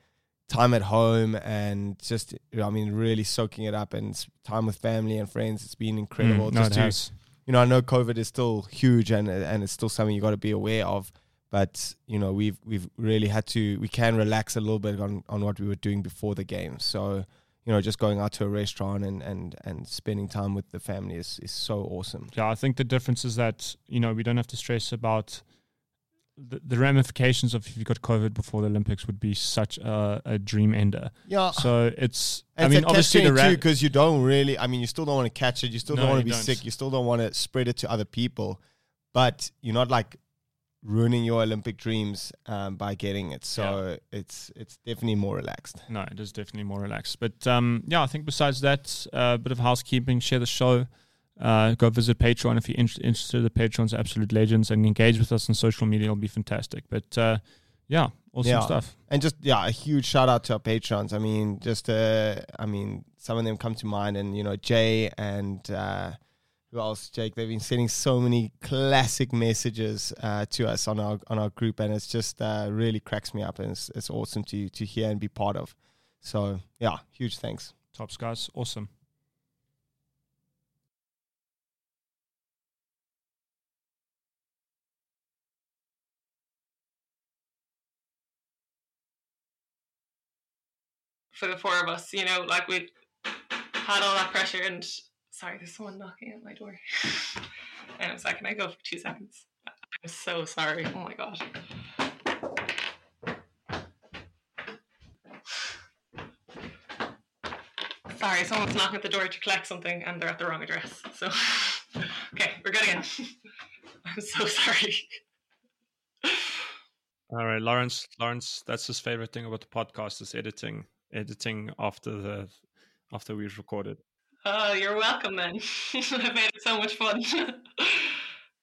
time at home and just you know, I mean, really soaking it up and time with family and friends. It's been incredible. Mm, no, just it to you know, I know COVID is still huge and and it's still something you got to be aware of. But you know, we've we've really had to we can relax a little bit on on what we were doing before the game. So you know, just going out to a restaurant and and and spending time with the family is is so awesome. Yeah, I think the difference is that you know we don't have to stress about the, the ramifications of if you got COVID before the Olympics would be such a, a dream ender. Yeah. So it's, I It's mean, obviously the ra- because you don't really. I mean, you still don't want to catch it. You still No, don't want to be don't. sick. You still don't want to spread it to other people. But you're not like ruining your Olympic dreams um, by getting it. So it's it's definitely more relaxed. No, it is definitely more relaxed. But um, yeah, I think besides that, a uh, bit of housekeeping, share the show. Uh, go visit Patreon if you're in- interested. The Patreon's absolute legends and engage with us on social media. It'll be fantastic. But uh, yeah, awesome Yeah. stuff. And just yeah, a huge shout out to our patrons. I mean, just uh, I mean, some of them come to mind, and you know, Jay and uh, who else? Jake. They've been sending so many classic messages uh, to us on our on our group, and it's just uh, really cracks me up, and it's, it's awesome to to hear and be part of. So yeah, huge thanks. Tops, guys. Awesome. for the four of us, you know, like we had all that pressure and sorry, there's someone knocking at my door. [laughs] Hang on a second, I go for two seconds. I'm so sorry. Oh my god. Sorry, someone's knocking at the door to collect something and they're at the wrong address. So [laughs] okay, we're good again. [laughs] I'm so sorry. All right, Lawrence. Lawrence, that's his favorite thing about the podcast is editing. Editing after the after we've recorded. Oh, you're welcome, man. [laughs] I've made it so much fun. [laughs]